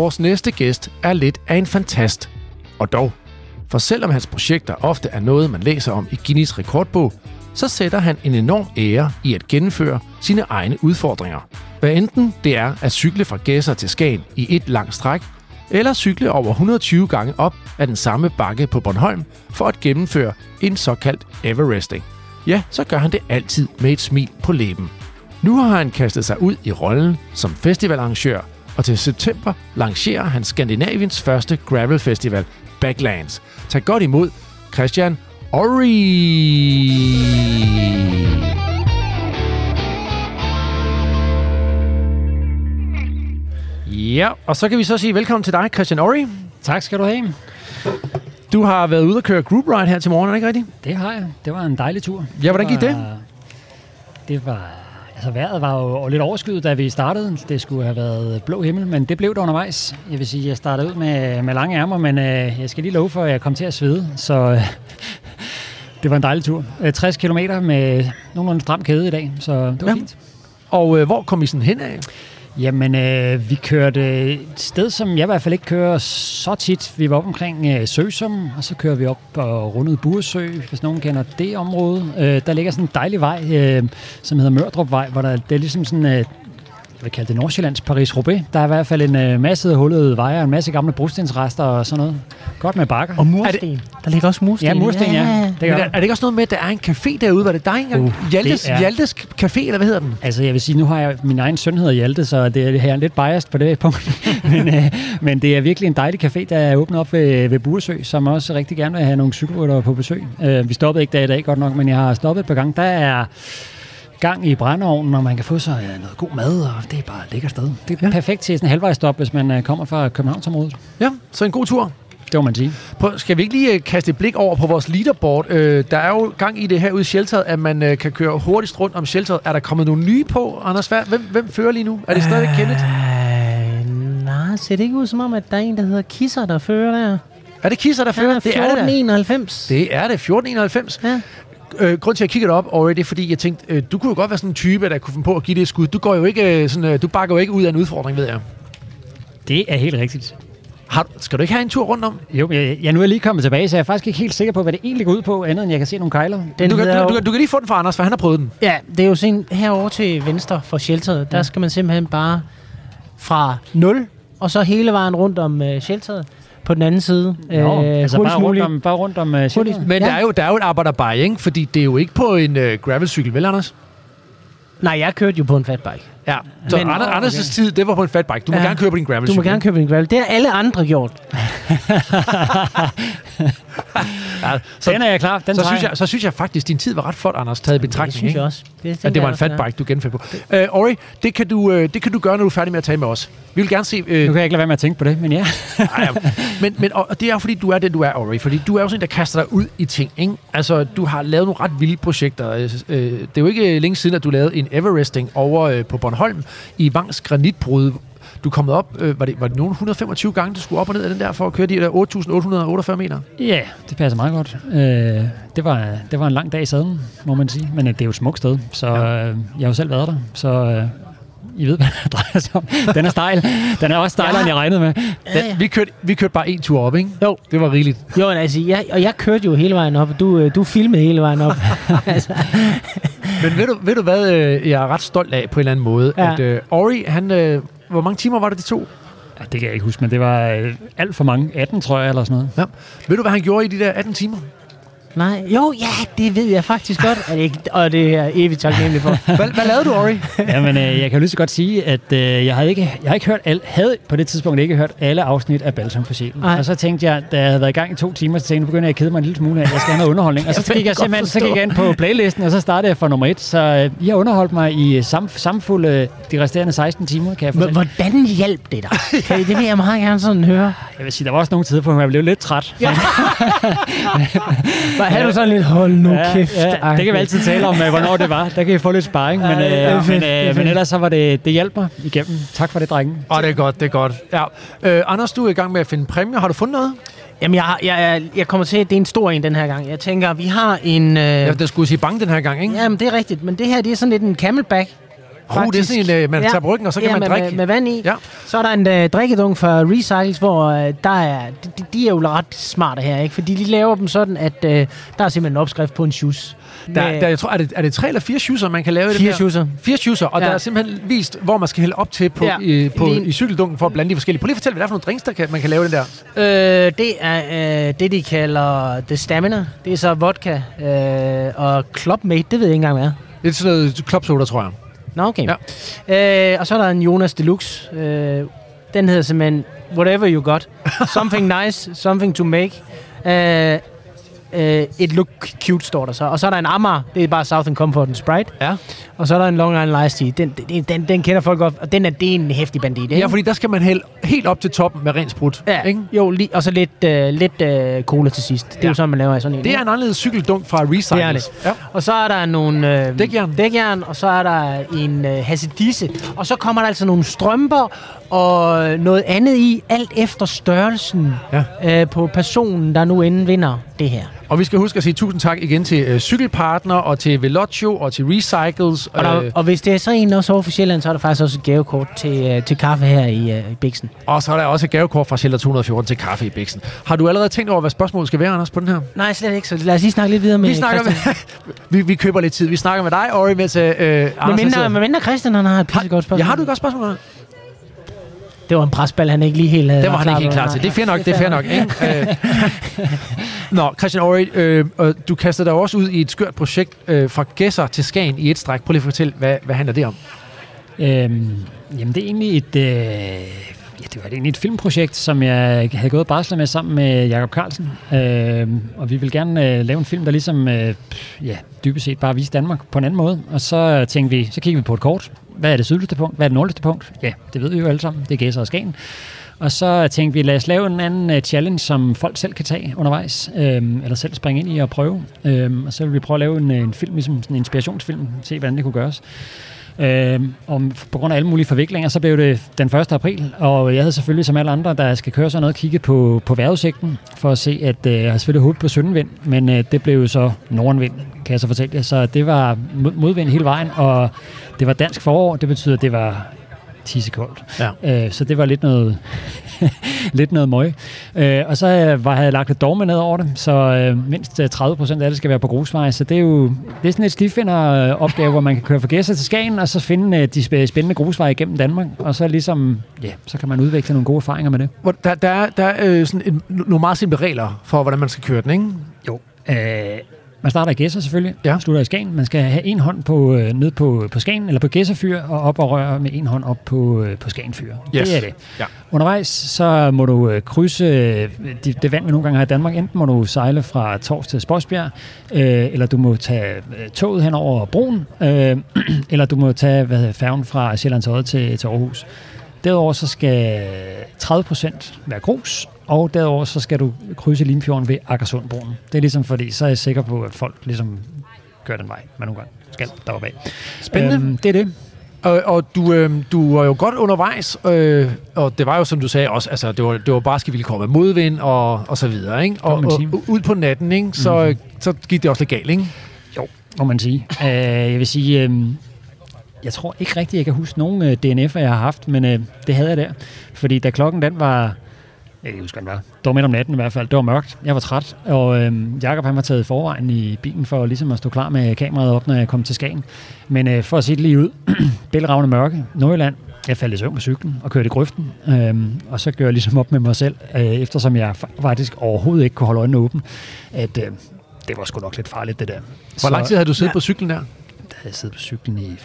vores næste gæst er lidt af en fantast. Og dog, for selvom hans projekter ofte er noget, man læser om i Guinness rekordbog, så sætter han en enorm ære i at gennemføre sine egne udfordringer. Hvad enten det er at cykle fra Gæsser til Skagen i et langt stræk, eller cykle over 120 gange op ad den samme bakke på Bornholm for at gennemføre en såkaldt Everesting. Ja, så gør han det altid med et smil på læben. Nu har han kastet sig ud i rollen som festivalarrangør, og til september lancerer han Skandinaviens første gravel festival, Backlands. Tag godt imod Christian Ori. Ja, og så kan vi så sige velkommen til dig, Christian Ori. Tak skal du have. Du har været ude og køre group ride her til morgen, er det ikke rigtigt? Det har jeg. Det var en dejlig tur. Ja, hvordan gik det? var, det? var... Altså, vejret var jo lidt overskyet, da vi startede. Det skulle have været blå himmel, men det blev der undervejs. Jeg vil sige, jeg startede ud med, med lange ærmer, men øh, jeg skal lige love for, at jeg kom til at svede. Så øh, det var en dejlig tur. Øh, 60 km med nogenlunde stram kæde i dag, så det var ja. fint. Og øh, hvor kom I sådan hen af? Jamen, øh, vi kørte et sted, som jeg i hvert fald ikke kører så tit. Vi var op omkring øh, Søsum, og så kører vi op og rundede Buresø, hvis nogen kender det område. Øh, der ligger sådan en dejlig vej, øh, som hedder Mørdrupvej, hvor der, det er ligesom sådan... Øh, vil kalde det Nordsjællands Paris-Roubaix. Der er i hvert fald en øh, masse hullede veje og en masse gamle brostensrester og sådan noget. Godt med bakker. Og mursten. Der ligger også mursten. Ja, mursten, ja. Det Men gør er, er det ikke også noget med, at der er en café derude? Var det dig engang? Uh, Hjaltes, det er- Hjaltes Café, eller hvad hedder den? Altså, jeg vil sige, nu har jeg min egen søn hedder Hjalte, så det er, jeg er lidt biased på det punkt. men, øh, men det er virkelig en dejlig café, der er åbnet op ved, ved Buresø, som også rigtig gerne vil have nogle cykelryttere på besøg. Øh, vi stoppede ikke der i dag godt nok, men jeg har stoppet et par gange. Der er gang i brændeovnen, og man kan få sig øh, noget god mad, og det er bare et lækkert sted. Det er Ja. ja. perfekt til sådan en halvvejsstop, hvis man øh, kommer fra Københavnsområdet. Ja, så en god tur. Det må man sige. På, skal vi ikke lige øh, kaste et blik over på vores leaderboard? Øh, der er jo gang i det her ude i shelteret, at man øh, kan køre hurtigst rundt om shelteret. Er der kommet nogle nye på, Anders Svær? Hvem, hvem fører lige nu? Er det Kenneth? Øh, nej, ser det ikke ud som om, at der er en, der hedder Kisser, der fører der? Er det Kisser, der fører? Er det er det da. 1491. Det er det. 1491. Ja. Øh, grund til, at jeg kigger det op, og det er fordi, jeg tænkte, øh, du kunne jo godt være sådan en type, der kunne finde på at give det et skud. Du, går jo ikke, øh, sådan, øh, du bakker jo ikke ud af en udfordring, ved jeg. Det er helt rigtigt. Har, du- skal du ikke have en tur rundt om? Jo, jeg, jeg nu er lige kommet tilbage, så jeg er faktisk ikke helt sikker på, hvad det egentlig går ud på, andet end jeg kan se nogle kejler. Den Du kan, du, jo- du, kan, du kan lige få den fra Anders, for han har prøvet den. Ja, det er jo sådan herovre til venstre for shelteret. Der skal man simpelthen bare fra 0, og så hele vejen rundt om uh, shelteret på den anden side. Nå, altså hurtigst bare rundt om, bare rundt om uh, Hurtigst- Men Ja. der, er jo, der er jo et arbejderbej, ikke? Fordi det er jo ikke på en øh, gravelcykel, vel Anders? Nej, jeg kørte jo på en fatbike. Ja. Så Men- Anders, Anders' tid, det var på en fatbike. Du må Ja. gerne køre på din Du gravelcykel. må gerne købe en gravel. Det har alle andre gjort. Så, Den er jeg klar. Den så, synes jeg, så synes jeg faktisk, din tid var ret flot, Anders, taget i Det betragtning. synes ikke? jeg også. Det, At det var en også, fatbike, du genfandt på. Øh, Ori, det kan, du, øh, det kan du gøre, når du er færdig med at tale med os. Vi vil gerne se... Øh, Nu kan jeg ikke lade være med at tænke på det, men ja. Ej, men, men og det er jo fordi, du er det, du er, Ori. Fordi du er jo sådan en, der kaster dig ud i ting. Ikke? Altså, du har lavet nogle ret vilde projekter. Øh, øh, det er jo ikke længe siden, at du lavede en Everesting over øh, på Bornholm i Vangs granitbrud. Du kommet op, øh, var, det, var det nogen 125 gange, du skulle op og ned af den der, for at køre de der 8.848 meter? Ja, det passer meget godt. Øh, det, var, det var en lang dag i sadlen, må man sige. Men øh, det er jo et smukt sted, så øh, jeg har jo selv været der. Så øh, I ved, hvad det drejer sig om. Den er stejl. Den er også stejlere, Ja. end jeg regnede med. Ja, ja. Vi kørte, vi kørte bare en tur op, ikke? Jo. Det var rigeligt. Jo, men altså, jeg, og jeg kørte jo hele vejen op, og du, øh, du filmede hele vejen op. altså, Men ved du, ved du hvad, øh, jeg er ret stolt af på en eller anden måde? Ja. At øh, Ori, han, øh, hvor mange timer var det, de to? Ja, det kan jeg ikke huske, men det var øh, alt for mange. 18, tror jeg, eller sådan noget. Ja. Ved du, hvad han gjorde i de der 18 timer? Nej, jo, ja, det ved jeg faktisk godt, og det, er ikke- og det er evigt taknemmelig for. Hvad, hvad lavede du, Ori? Jamen, øh, jeg kan jo lige så godt sige, at øh, jeg, havde ikke, jeg ikke hørt al, havde på det tidspunkt ikke hørt alle afsnit af Balsam for Sjælen. Og så tænkte jeg, da jeg havde været i gang i to timer, så tænkte jeg, nu begynder jeg at kede mig en lille smule af, at jeg skal have noget underholdning. Og så gik jeg simpelthen så gik jeg ind på playlisten, og så startede jeg fra nummer et. Så øh, I har underholdt mig i sam, samfulde de resterende 16 timer, kan jeg fortælle. hvordan hjalp det dig? I, det vil jeg meget gerne sådan høre. Jeg vil sige, der var også nogle tider, hvor jeg blev lidt træt. Ja. Hvad havde du sådan lidt, hold nu kæft. ja, det kan vi altid tale om, øh, hvornår det var. Der kan I få lidt sparring, men, Ja, det øh, fedt, men, det øh, men ellers så var det, det hjalp mig igennem. Tak for det, drenge. Åh, oh, det er godt, det er godt. Ja. Øh, Anders, du er i gang med at finde præmier. Har du fundet noget? Jamen, jeg, jeg, jeg, kommer til, at det er en stor en den her gang. Jeg tænker, vi har en... Øh, Ja, der skulle sige bange den her gang, ikke? Jamen, det er rigtigt, men det her, det er sådan lidt en camelback. Oh, det er sådan en, øh, man Ja. tager på ryggen, og så kan ja, man med, drikke. Med, med vand i. Ja. Så er der en øh, drikkedunk fra Recycles, hvor øh, der er, de, de er jo ret smarte her, ikke? Fordi de laver dem sådan, at øh, der er simpelthen en opskrift på en shoes. Der, der, jeg tror, er det, er det tre eller fire shoeser, man kan lave i det Fire der? shoeser. Fire shoeser, og Ja. der er simpelthen vist, hvor man skal hælde op til på, Ja. i, på, Lige- i cykeldunken for at blande de forskellige. Prøv lige at fortælle, hvad det er for nogle drinks, der kan, man kan lave det der. Øh, det er øh, det, de kalder The Stamina. Det er så vodka øh, og Clubmate, det ved jeg ikke engang, hvad er. Det er sådan noget klopsoda, tror jeg. Nå, okay. Ja. Øh, og så er der en Jonas Deluxe. Øh, den hedder simpelthen Whatever You Got. Something nice, something to make. Øh, øh, et look cute, står der så. Og så er der en Amager. Det er bare Southern Comfort and Sprite. Ja. Og så er der en Long Island Iced Tea. Den, den, den, den kender folk godt. Og den er, det er en hæftig bandit, ikke? Ja, fordi der skal man hælde helt op til toppen med rent sprut. Ja, Ikke? jo, lige, og så lidt, øh, lidt øh, cola til sidst. Det er Ja. jo sådan, man laver sådan en. Det er en anderledes cykeldunk fra Recycles. Det er det. Ja. Og så er der nogle øh, Dækjern. dækjern, og så er der en øh, hassedisse. Og så kommer der altså nogle strømper og noget andet i, alt efter størrelsen Ja. øh, på personen, der nu enden vinder det her. Og vi skal huske at sige tusind tak igen til øh, Cykelpartner, og til Velocio, og til Recycles. Og, der, øh, og hvis det er så en også over for Sjælland, så er der faktisk også et gavekort til, øh, til kaffe her i, øh, i Bixen. og så er der også et gavekort fra Shelter 214 til kaffe i Bixen. Har du allerede tænkt over, hvad spørgsmålet skal være, Anders, på den her? Nej, slet ikke. Så lad os lige snakke lidt videre med Vi, snakker Christian. med, vi, vi køber lidt tid. Vi snakker med dig, Ori, mens øh, Anders... Med han mindre, med mindre Christian han har et pissegodt spørgsmål. Ja, har du et godt spørgsmål? Det var en presbal, han ikke lige helt havde Det var han ikke helt klar til. Det er fair nok, det er fair nok. Ikke? Øh, Nå, Christian Ori, øh, du kaster dig også ud i et skørt projekt øh, fra Gæsser til Skagen i et stræk. Prøv lige at fortælle, hvad, hvad handler det om? Øhm, jamen, det er egentlig et... Øh, ja, det var egentlig et filmprojekt, som jeg havde gået og med sammen med Jakob Carlsen. Øh, og vi vil gerne øh, lave en film, der ligesom, øh, ja, dybest set bare viste Danmark på en anden måde. Og så øh, tænkte vi, så kiggede vi på et kort. Hvad er det sydligste punkt? Hvad er det nordligste punkt? Ja, det ved vi jo alle sammen. Det er Gæsser og Skagen. Og så øh, tænkte vi, lad os lave en anden uh, challenge, som folk selv kan tage undervejs, øhm, eller selv springe ind i og prøve. Øhm, og så vil vi prøve at lave en, en film, ligesom sådan en inspirationsfilm, se hvordan det kunne gøres. Øh, og på grund af alle mulige forviklinger, så blev det den 1. april, og jeg havde selvfølgelig som alle andre, der skal køre sådan noget, kigget på, på vejrudsigten, for at se, at øh, jeg har selvfølgelig håbet på søndenvind, men øh, det blev jo så nordenvind, kan jeg så fortælle jer. Så det var modvind hele vejen, og det var dansk forår, det betyder, at det var tissekoldt. Ja. Øh, så det var lidt noget, lidt noget møg. Øh, og så øh, var, havde jeg lagt et dogme ned over det, så øh, mindst øh, 30 procent af det skal være på grusveje. Så det er jo det er sådan et stifinder-opgave, hvor man kan køre fra Gæsser til Skagen, og så finde øh, de spæ- spændende grusveje igennem Danmark. Og så ligesom, ja, så kan man udvikle nogle gode erfaringer med det. Hvor Der, der er, der er øh, sådan en, nogle meget simple regler for, hvordan man skal køre den, ikke? Jo. Øh, man starter i Gæsser selvfølgelig, Ja. slutter i Skagen. Man skal have en hånd på, øh, ned på, på Skagen, eller på Gæsserfyr, og op og røre med en hånd op på, øh, på Skagenfyr. Yes. Det er det. Ja. Undervejs så må du øh, krydse øh, det, det vand, vi nogle gange har i Danmark. Enten må du sejle fra Tors til Spodsbjerg, øh, eller du må tage øh, toget hen over broen, øh, eller du må tage hvad, færgen fra Sjællands Odde til, til Aarhus. Derudover så skal 30% være grus, og derudover så skal du krydse Limfjorden ved Akersundbroen. Det er ligesom fordi, så er jeg sikker på, at folk ligesom gør den vej, man nogle gange skal deroppe af. Spændende. Øhm, det er det. Og, og du, øh, du var jo godt undervejs, øh, og det var jo, som du sagde, også, altså, det var, det var bare vilkår med modvind og, og så videre, ikke? Og, og sige. ud på natten, ikke? Så, mm-hmm. så gik det også lidt galt, ikke? Jo, må man sige. Uh, jeg vil sige, uh, jeg tror ikke rigtigt, jeg kan huske nogen uh, DNF'er, jeg har haft, men uh, det havde jeg der. Fordi da klokken den var, jeg kan ikke huske, hvad var. Det var midt om natten i hvert fald. Det var mørkt. Jeg var træt. Og øhm, Jakob han var taget forvejen i bilen for ligesom at stå klar med kameraet op, når jeg kom til Skagen. Men øh, for at sige det lige ud, bælragende mørke, Nordjylland, jeg faldt i søvn på cyklen og kørte i grøften. Øhm, og så gør jeg ligesom op med mig selv, øh, eftersom jeg fa- faktisk overhovedet ikke kunne holde øjnene åbne, at øh, det var sgu nok lidt farligt, det der. Hvor lang tid havde du siddet ja. på cyklen der? Der havde jeg siddet på cyklen i,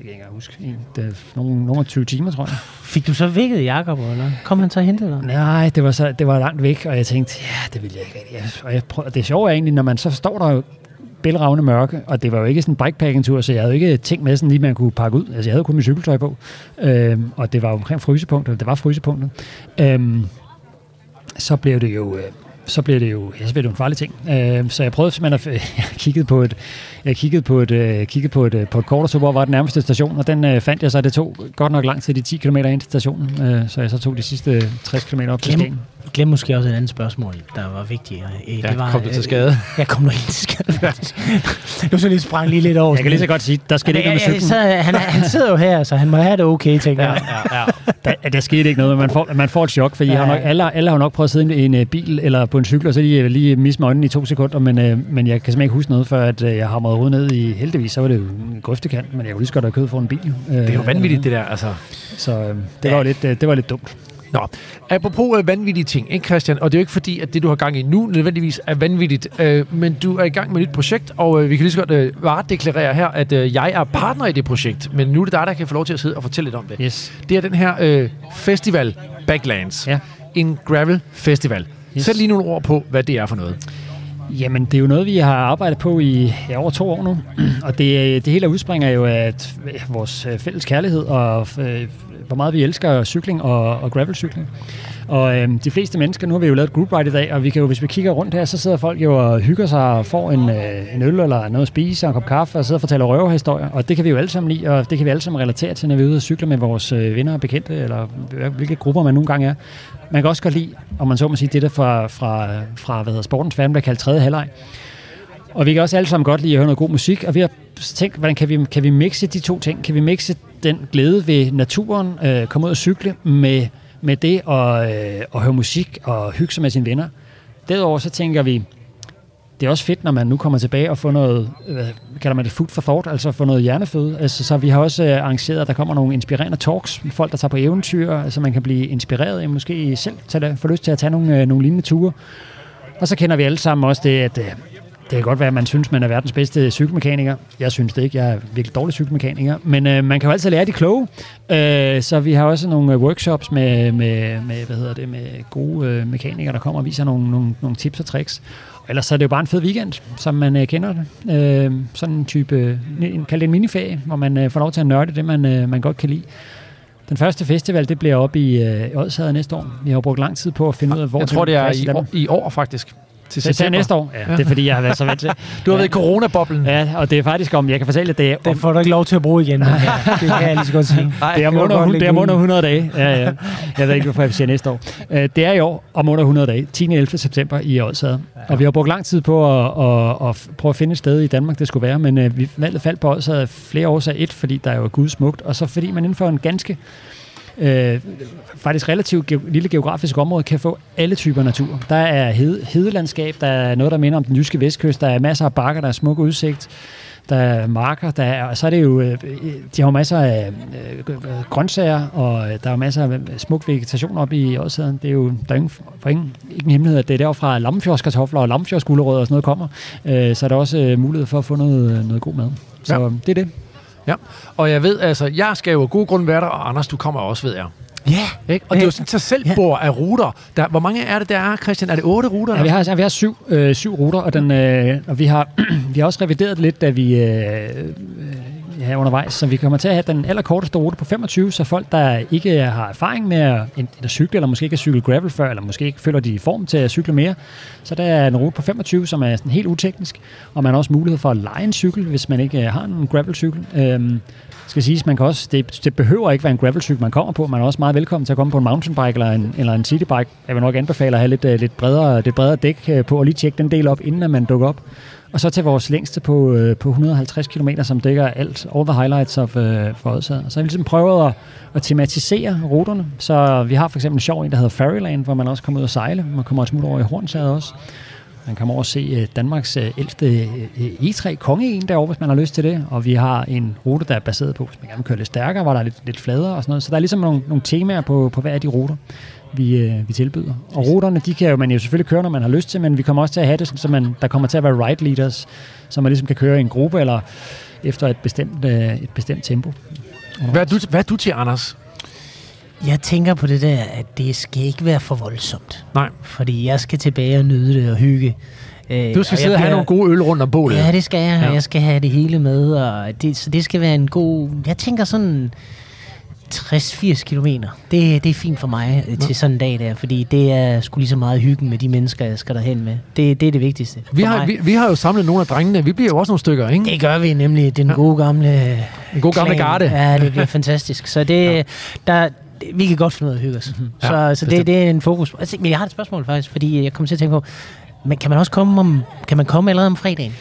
kan jeg ikke huske, en, det er nogle, nogle 20 timer, tror jeg. Fik du så vækket Jakob, eller? Kom han så og hentede dig? Nej, det var, så, det var langt væk, og jeg tænkte, ja, det vil jeg ikke rigtig. Og jeg prøv, det er egentlig, når man så står der jo bælragende mørke, og det var jo ikke sådan en bikepacking-tur, så jeg havde jo ikke tænkt med sådan lige, man kunne pakke ud. Altså, jeg havde kun mit cykeltøj på, øhm, og det var omkring frysepunktet, det var frysepunktet. Øhm, så blev det jo... Øh, så blev det jo, ja, så blev det jo en farlig ting. Øh, så jeg prøvede simpelthen at jeg kiggede på et, jeg kiggede på et, øh, kiggede på et, øh, på et kort, og så hvor var den nærmeste station, og den øh, fandt jeg så, det tog godt nok lang tid, de 10 km ind til stationen, øh, så jeg så tog de sidste 60 km op til Skagen. Glemte måske også et andet spørgsmål, der var vigtigt. Øh, Ja, det var, kom du til øh, skade? Jeg kom nok helt til skade, faktisk. du så lige sprang lige lidt over. Jeg kan lige så godt sige, der skete ikke noget med Ja, cyklen. så, han, han sidder jo her, så han må have det okay, tænker jeg. ja, ja. Der, der skete ikke noget, men man får, man får et chok, fordi Ja, ja, har ja. nok, alle, alle har nok prøvet at sidde i en øh, bil eller på en cykel, og så lige, lige misse med øjnene i to sekunder, men, øh, men jeg kan simpelthen ikke huske noget, før at, øh, jeg hamrede hovedet ned i, heldigvis, så var det jo en grøftekant, men jeg kunne lige så godt have kød for en bil. Øh, Det er jo vanvittigt, det der. Altså. Så øh, det, var jo lidt, øh, det var lidt dumt. Nå, apropos øh, vanvittige ting, ikke Christian? Og det er jo ikke fordi, at det, du har gang i nu, nødvendigvis er vanvittigt. Øh, men du er i gang med et nyt projekt, og øh, vi kan lige så godt øh, varedeklarere her, at øh, jeg er partner i det projekt. Men nu er det dig, der kan få lov til at sidde og fortælle lidt om det. Yes. Det er den her øh, festival, Backlands. Ja. En gravel festival. Yes. Sæt lige nogle ord på, hvad det er for noget. Jamen, det er jo noget, vi har arbejdet på i ja, over to år nu. Og det, det hele udspringer jo af øh, vores øh, fælles kærlighed og øh, hvor meget vi elsker cykling og, og gravelcykling. Og øh, de fleste mennesker, nu har vi jo lavet et group ride i dag, og vi kan jo, hvis vi kigger rundt her, så sidder folk jo og hygger sig og får en, øh, en øl eller noget at spise og en kop kaffe og sidder og fortæller røverhistorier. Og det kan vi jo alle sammen lide, og det kan vi alle sammen relatere til, når vi er ude og cykle med vores øh, venner og bekendte, eller hvilke grupper man nogle gange er. Man kan også godt lide, om man så må sige, det der fra, fra, fra hvad hedder, sportens verden bliver kaldt tredje halvleg. Og vi kan også alle sammen godt lide at høre noget god musik, og vi har tænkt, hvordan kan vi, kan vi mixe de to ting? Kan vi mixe den glæde ved naturen, øh, komme ud og cykle, med, med det at, øh, at høre musik og hygge sig med sine venner? Derudover så tænker vi, det er også fedt, når man nu kommer tilbage og får noget, hvad kalder man det, food for thought, altså få noget hjerneføde. Altså, så vi har også øh, arrangeret, at der kommer nogle inspirerende talks med folk, der tager på eventyr, så man kan blive inspireret og måske selv tage, få lyst til at tage nogle, øh, nogle lignende ture. Og så kender vi alle sammen også det, at øh, det kan godt være, at man synes, man er verdens bedste cykelmekaniker. Jeg synes det ikke. Jeg er virkelig dårlig cykelmekaniker. Men øh, man kan jo altid lære de kloge. Øh, så vi har også nogle øh, workshops med, med, med, hvad hedder det, med gode øh, mekanikere, der kommer og viser nogle, nogle, nogle tips og tricks. Ellers så er det jo bare en fed weekend, som man øh, kender det. Øh, sådan en type, øh, en, kald det en miniferie, hvor man øh, får lov til at nørde det, man, øh, man godt kan lide. Den første festival, det bliver op i øh, Odsherred næste år. Vi har brugt lang tid på at finde ud af, hvor Jeg tror, det er i år, i år faktisk. Til er september. næste år. Ja, det er fordi, jeg har været så vant til. Du har været i coronaboblen. Ja, og det er faktisk om, jeg kan fortælle, at det er, Den får du ikke lov til at bruge igen. Ja, det kan jeg lige så godt sige. det er, om under, det er under 100 dage. Ja, ja. Jeg ved ikke, hvorfor jeg siger næste år. Øh, Det er i år om under 100 dage. 10. og 11. september i Odsherred. Og vi har brugt lang tid på at, at, at prøve at finde et sted i Danmark, det skulle være. Men øh, vi valgte faldt på af flere årsager. Et, fordi der er jo gudsmukt. Og så fordi man inden for en ganske øh, faktisk relativt ge- lille geografisk område kan få alle typer natur. Der er hed, hedelandskab, der er noget, der minder om den jyske vestkyst, der er masser af bakker, der er smuk udsigt, der er marker, der er, og så er det jo, øh, de har jo masser af øh, grøntsager, og øh, der er masser af smuk vegetation op i Odsheden. Det er jo, der er ingen, for ingen, ikke en hemmelighed, at det er derfra Lamfjordskartofler og Lamfjordsgulerødder og sådan noget kommer. Øh, så er der også øh, mulighed for at få noget, noget god mad. Så ja. det er det. Ja. Og jeg ved, altså, jeg skal jo af gode grunde være der, og Anders, du kommer også, ved jeg. Ja, Ikke? Og det er jo sådan tag selv bor af ruter. Der, hvor mange er det, der er, Christian? Er det otte ruter? Ja, vi har, vi har syv, øh, syv ruter, og, den, øh, og vi, har, vi har også revideret lidt, da vi øh, ja, undervejs, så vi kommer til at have den allerkorteste rute på 25, så folk, der ikke har erfaring med at, at cykle, eller måske ikke har cyklet gravel før, eller måske ikke føler de i form til at cykle mere, så der er en rute på 25, som er sådan helt uteknisk, og man har også mulighed for at lege en cykel, hvis man ikke øh, har en gravelcykel. Øhm, skal siges, man kan også, det, det behøver ikke være en gravelcykel, man kommer på. Man er også meget velkommen til at komme på en mountainbike eller en, eller en citybike. Jeg vil nok anbefale at have lidt, øh, lidt, bredere, lidt bredere dæk øh, på, og lige tjekke den del op, inden at man dukker op. Og så til vores længste på, øh, på 150 km, som dækker alt, all the highlights of øh, for Odsherred. Så har vi ligesom prøvet at, at tematisere ruterne. Så vi har for eksempel en sjov en, der hedder Fairyland, hvor man også kommer ud og sejle. Man kommer et smut over i Hornsherred også. Man kan over se øh, Danmarks øh, ældste øh, E3 kongeen derovre, hvis man har lyst til det. Og vi har en rute, der er baseret på, hvis man gerne vil køre lidt stærkere, hvor der er lidt, lidt fladere og sådan noget. Så der er ligesom nogle, nogle temaer på, på hver af de ruter, vi, øh, vi tilbyder. Og ruterne, de kan jo man jo selvfølgelig køre, når man har lyst til, men vi kommer også til at have det, sådan, så man, der kommer til at være ride leaders, så man ligesom kan køre i en gruppe eller efter et bestemt, øh, et bestemt tempo. Hvad er, du, hvad er du til, Anders? Jeg tænker på det der, at det skal ikke være for voldsomt. Nej. Fordi jeg skal tilbage og nyde det og hygge. Øh, Du skal og sidde og have bliver- nogle gode øl rundt om bålet. Ja, det skal jeg. Ja. Jeg skal have det hele med. Og det, så det skal være en god... Jeg tænker sådan 60-80 kilometer. Det, det er fint for mig øh, til sådan en dag der, fordi det er sgu lige så meget hyggen med de mennesker, jeg skal derhen med. Det, det er det vigtigste. Vi har, mig. vi, vi har jo samlet nogle af drengene. Vi bliver jo også nogle stykker, ikke? Det gør vi nemlig. Den gode gamle... En god gamle klan. garde. Ja, det bliver fantastisk. Så det, ja. der, vi kan godt finde ud af at hygge os. Mm-hmm. Så, Ja, så det, det er en fokus. Altså, men jeg har et spørgsmål faktisk, fordi jeg kommer til at tænke på, men kan man også komme om, kan man komme allerede om fredagen?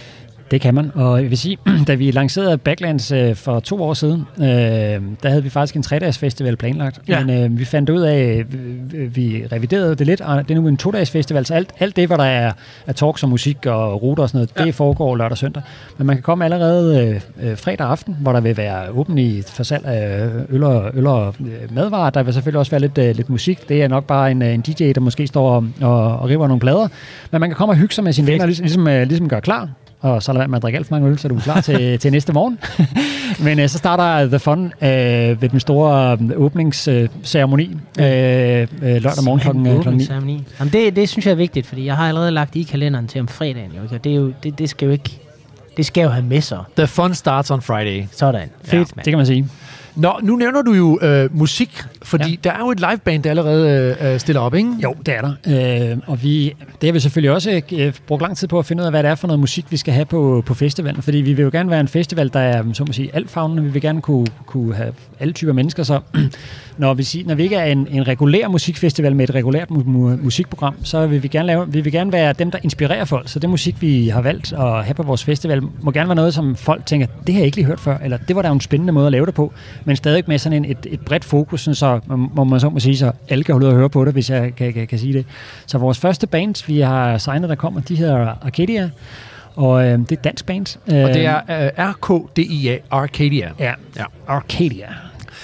Det kan man, og jeg vil sige, da vi lancerede Backlands øh, for to år siden, øh, der havde vi faktisk en tredags festival planlagt. Ja. Men øh, vi fandt ud af, øh, vi reviderede det lidt, og det er nu en to-dages festival, så alt, alt det, hvor der er, er talks og musik og ruter og sådan noget, ja. det foregår lørdag og søndag. Men man kan komme allerede øh, øh, fredag aften, hvor der vil være åben i for salg af øl og, øl og øh, madvarer. Der vil selvfølgelig også være lidt, øh, lidt musik. Det er nok bare en, en DJ, der måske står og, og, og river nogle plader. Men man kan komme og hygge sig med sine venner, ligesom, ligesom, ligesom gøre klar og så lad være med at drikke alt for mange øl, så du er klar til, til næste morgen. Men øh, så starter The Fun øh, ved den store øh, åbningsceremoni øh, øh, lørdag morgen klokken, øh, klokken 9. Ceremoni. Jamen det, det synes jeg er vigtigt, fordi jeg har allerede lagt i kalenderen til om fredagen. Jo, og det, er jo, det, det skal jo ikke... Det skal jo have med sig. The fun starts on Friday. Sådan. Fedt, ja, Det kan man sige. Nå, nu nævner du jo øh, musik, fordi ja. der er jo et liveband, der allerede øh, stiller op, ikke? Jo, det er der. Øh, og vi, det har vi selvfølgelig også øh, brugt lang tid på at finde ud af, hvad det er for noget musik, vi skal have på, på festivalen. Fordi vi vil jo gerne være en festival, der er, så må sige, altfavnende. Vi vil gerne kunne, kunne have alle typer mennesker. Så når vi, når vi ikke er en, en regulær musikfestival med et regulært mu- mu- musikprogram, så vil vi gerne, lave, vi vil gerne være dem, der inspirerer folk. Så det musik, vi har valgt at have på vores festival, må gerne være noget, som folk tænker, det har jeg ikke lige hørt før, eller det var da en spændende måde at lave det på, men stadig med sådan en, et, et bredt fokus, sådan så man- må man så må sige, så alle kan holde ud og høre på det, hvis jeg kan, kan, kan sige det. Så vores første band, vi har signet, der kommer, de hedder Arcadia, og øh, det er dansk band. Øh, Og det er øh, RKDIA, Arcadia. Ja, Ja. Arcadia.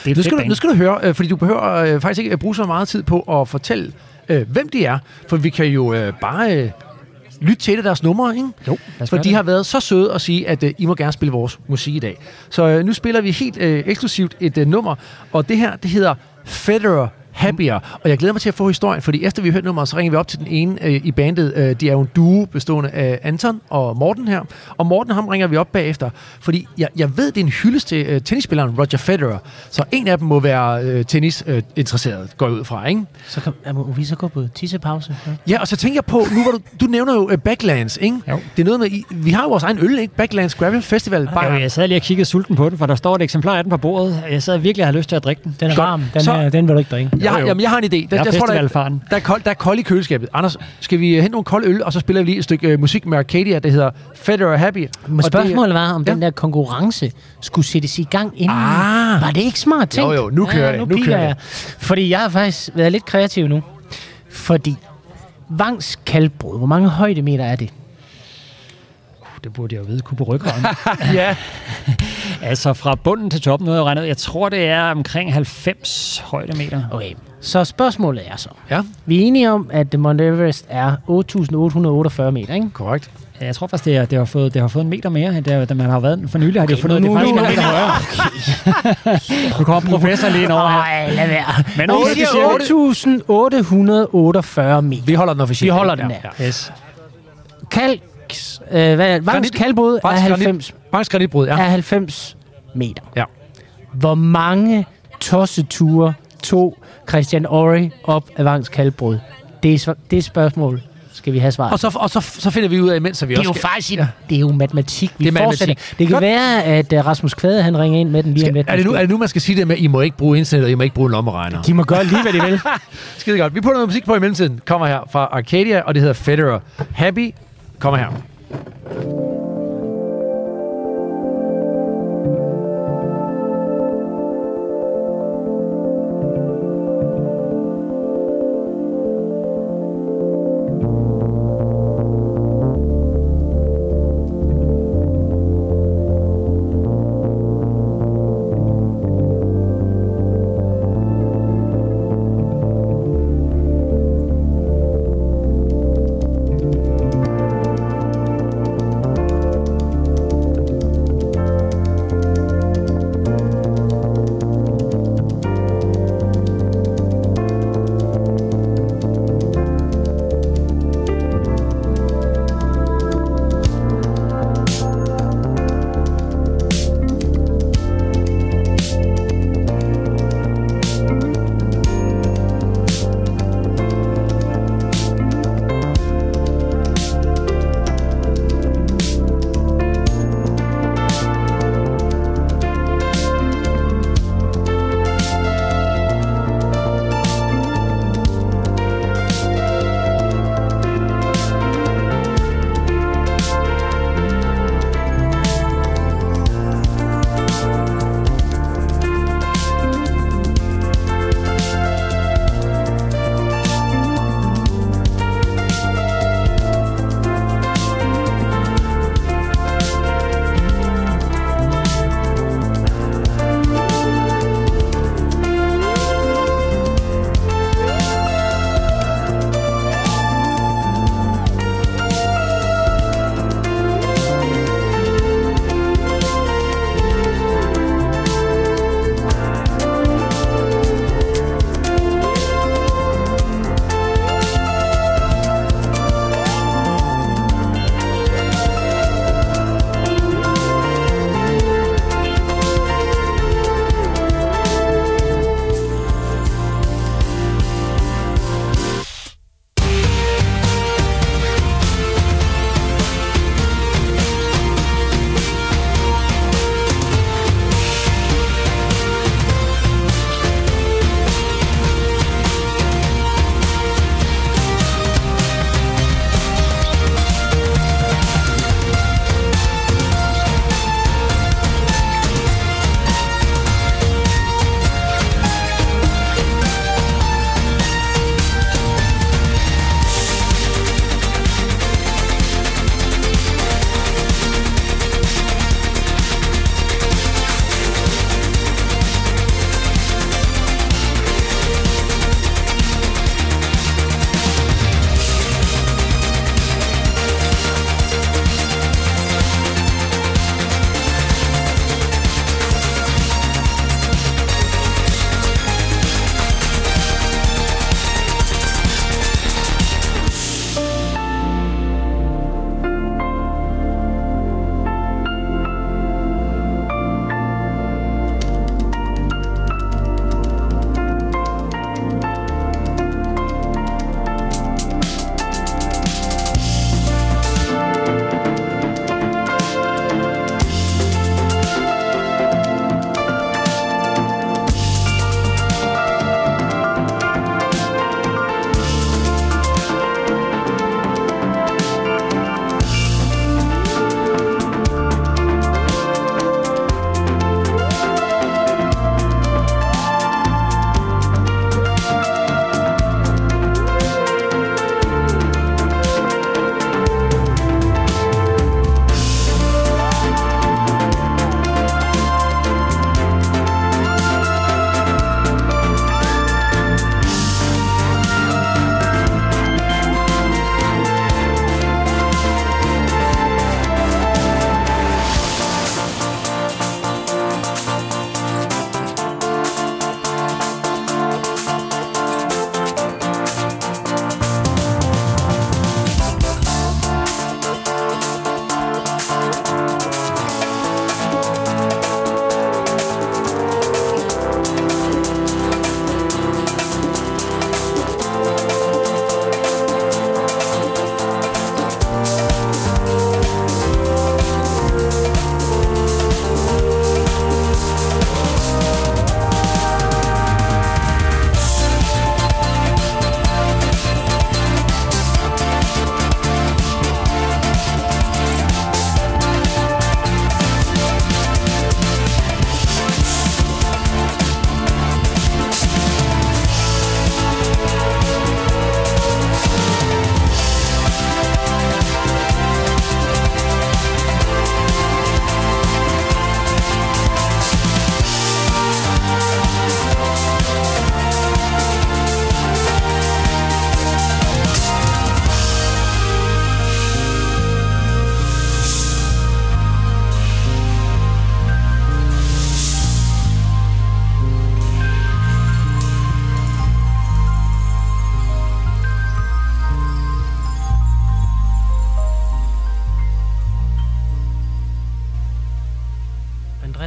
Det er Nu skal, du, nu skal du høre, øh, fordi du behøver øh, faktisk ikke at bruge så meget tid på at fortælle, øh, hvem de er. For vi kan jo øh, bare øh, lytte til et af deres numre, ikke? Jo, For de det. har været så søde at sige, at øh, I må gerne spille vores musik i dag. Så øh, nu spiller vi helt øh, eksklusivt et øh, nummer, og det her, det hedder Federer Happier. Og jeg glæder mig til at få historien, fordi efter vi har hørt nummeret, så ringer vi op til den ene øh, i bandet. Øh, de er jo en duo bestående af Anton og Morten her. Og Morten, ham ringer vi op bagefter, fordi jeg, jeg ved, det er en hyldest til øh, tennisspilleren Roger Federer. Så en af dem må være øh, tennis-interesseret, øh, interesseret, går jeg ud fra, ikke? Så kan, ja, må vi så gå på tissepause? Ja. Ja, og så tænker jeg på, nu hvor du, du nævner jo uh, Backlands, ikke? Jo. Det er noget med, I- vi har jo vores egen øl, ikke? Backlands Gravel Festival. Bare, Jo, jeg sad lige og kiggede sulten på den, for der står et eksemplar af den på bordet. Jeg sad virkelig og havde lyst til at drikke den. Den er Godt. varm. Den, Så- her, den vil du ikke drikke. Jeg, har, Jo, jo. jamen, jeg har en idé. Der, Jeg er tror, der, festivalfaren. der, er kold, der er kold i køleskabet. Anders, skal vi øh, hente nogle kolde øl, og så spiller vi lige et stykke uh, musik med Arcadia, der hedder Federer Happy. Men spørgsmålet var, om Ja. den der konkurrence skulle sættes i gang inden. Ah. Var det ikke smart tænkt? Jo, jo, nu kører det, Nu, nu kører jeg. Fordi jeg har faktisk været lidt kreativ nu. Fordi Vangs Kalbrud, hvor mange højdemeter er det? Det burde jeg jo vide, kunne på ryggraden. ja. altså fra bunden til toppen, nu har jeg regnet. Jeg tror, det er omkring 90 højdemeter. Okay, så spørgsmålet er så. Ja, Vi er enige om, at Mount Everest er 8.848 meter, ikke? korrekt. Jeg tror faktisk, det, er, det, har, fået, det har fået en meter mere. Det er, da man har været for nylig, har de Okay, fundet ud af, nu- det er faktisk nu- en meter højere. nu kommer professor lige over her. Nej, lad være. Men Vi okay, de siger siger 8.848 meter. Vi holder den officielt. Vi holder den ja. der. Ja. Yes. Kalks, øh, hvad, Vangs Granit- Kalbrud er Vangs granit- 90, Vangs granitbrud, ja. er 90 meter. Ja. Hvor mange tosseture tog Christian Ori op af Vangs Kalbrud? Det er, det er spørgsmål, skal vi have svar. Og, så, og så, så finder vi ud af, mens vi det er også jo skal- faktisk ja. det er jo matematik, vi Det er fortsætter. matematik. Det kan Godt. være, at uh, Rasmus Kvade, han ringer ind med den lige om Skal, lidt. er, det nu, er det nu, man skal sige det med, I må ikke bruge internet, og I må ikke bruge lommeregner? De må gøre lige, hvad de vil. Skide godt. Vi putter noget musik på i mellemtiden. Kommer her fra Arcadia, og det hedder Federer. Happy kommer her.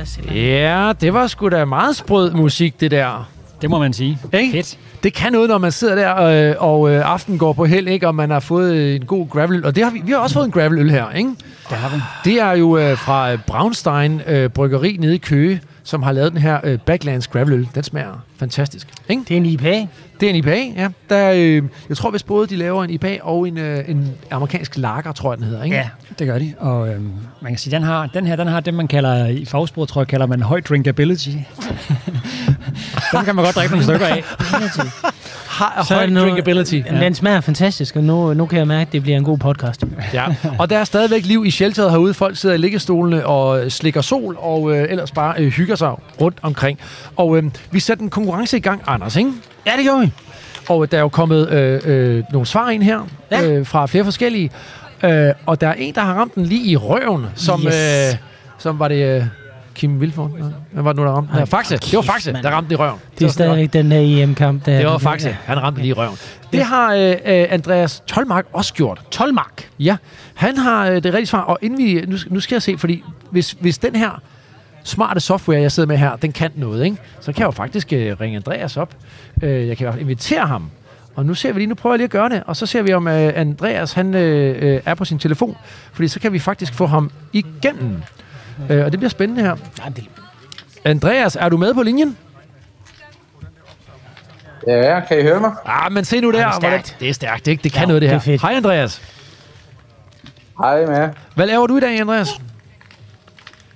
Også. Eller? Ja, det var sgu da meget sprød musik, det der. Det må man sige. Ikke? Fedt. Det kan noget, når man sidder der, øh, og øh, aften går på held, ikke? og man har fået øh, en god gravel. Og det har vi, vi har også fået en graveløl her, ikke? Det har vi. Det er jo øh, fra Braunstein øh, Bryggeri nede i Køge, som har lavet den her øh, Backlands Graveløl. Den smager fantastisk. Ikke? Det er en IPA. Det er en IPA, ja. Der, er, øh, jeg tror hvis både de laver en IPA og en, øh, en amerikansk lager, tror jeg den hedder. Ikke? Ja, det gør de. Og øhm, man kan sige, den, har, den her, den har det, man kalder i fagsproget, tror jeg, kalder man høj drinkability. den kan man godt drikke nogle stykker af. Har Så høj noget- drinkability. Ja. Den smager fantastisk, og nu, nu kan jeg mærke, at det bliver en god podcast. Ja, og der er stadigvæk liv i shelteret herude. Folk sidder i liggestolene og slikker sol, og øh, ellers bare øh, hygger sig rundt omkring. Og øh, vi satte en konkurrence i gang, Anders, ikke? Ja, det gjorde vi. Og der er jo kommet øh, øh, nogle svar ind her Ja. øh, fra flere forskellige. Øh, og der er en, der har ramt den lige i røven, som, Yes. øh, som var det... Øh, Kim Vilford? Nej, Hvem var det nu, der ramte den? Ej, Ja, Faxe. Det var Faxe, der ramte i røven. Det er stadigvæk den her EM-kamp. Der Det var Faxe. Han ramte lige i røven. Det har øh, øh, Andreas Tolmark også gjort. 12 mark. Ja, han har øh, det rigtige svar, og inden vi, nu, nu skal jeg se, fordi hvis, hvis den her smarte software, jeg sidder med her, den kan noget, ikke? så kan jeg jo faktisk øh, ringe Andreas op. Øh, jeg kan i hvert fald invitere ham. Og nu ser vi lige, nu prøver jeg lige at gøre det, og så ser vi, om øh, Andreas han øh, øh, er på sin telefon, fordi så kan vi faktisk få ham igennem. Øh, og det bliver spændende her. Det, Andreas, er du med på linjen? Ja, kan I høre mig? Ah, men se nu der. det er stærkt. hvordan- Det er stærkt, ikke? Det kan Ja, noget, det det her. er fedt. Hej, Andreas. Hej med. Hvad laver du i dag, Andreas?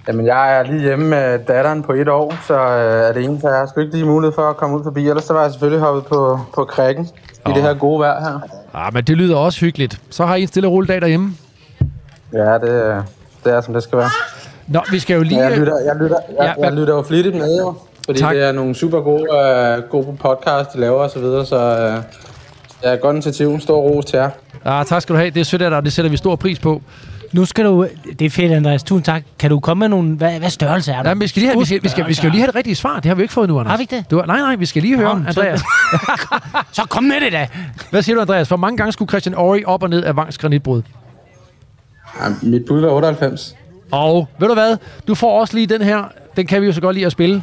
Jamen, jeg er lige hjemme med datteren på et år, så øh, er det en, så jeg har sgu ikke lige mulighed for at komme ud forbi. Ellers så var jeg selvfølgelig hoppet på, på krækken i det her gode vejr her. Ah, men det lyder også hyggeligt. Så har I en stille og rolig dag derhjemme. Ja, det, øh, det er, som det skal være. Nå, vi skal jo lige... Ja, jeg, lytter, jeg, lytter, jeg, Ja, ja, jeg lytter jo flittigt med, jo. Fordi Tak. det er nogle super gode, øh, gode podcast, de laver og så videre, så øh, jeg er godt initiativ. Stor ros til jer. Ah, tak skal du have. Det er sødt af dig, og det sætter vi stor pris på. nu skal du... Det er fedt, Andreas. Tusind tak. Kan du komme med nogle... Hvad, hvad størrelse er du? Ja, vi skal, lige have, vi, skal, vi, skal, vi skal jo lige have det rigtige svar. Det har vi ikke fået nu, Anders. Har vi ikke det? Du, nej, nej, vi skal lige høre, Nå, så- Andreas. Så kom med det da. Hvad siger du, Andreas? Hvor mange gange skulle Christian Ori op og ned af Vangs granitbrud? Ja, mit bud var 98. Og ved du hvad? Du får også lige den her. Den kan vi jo så godt lide at spille.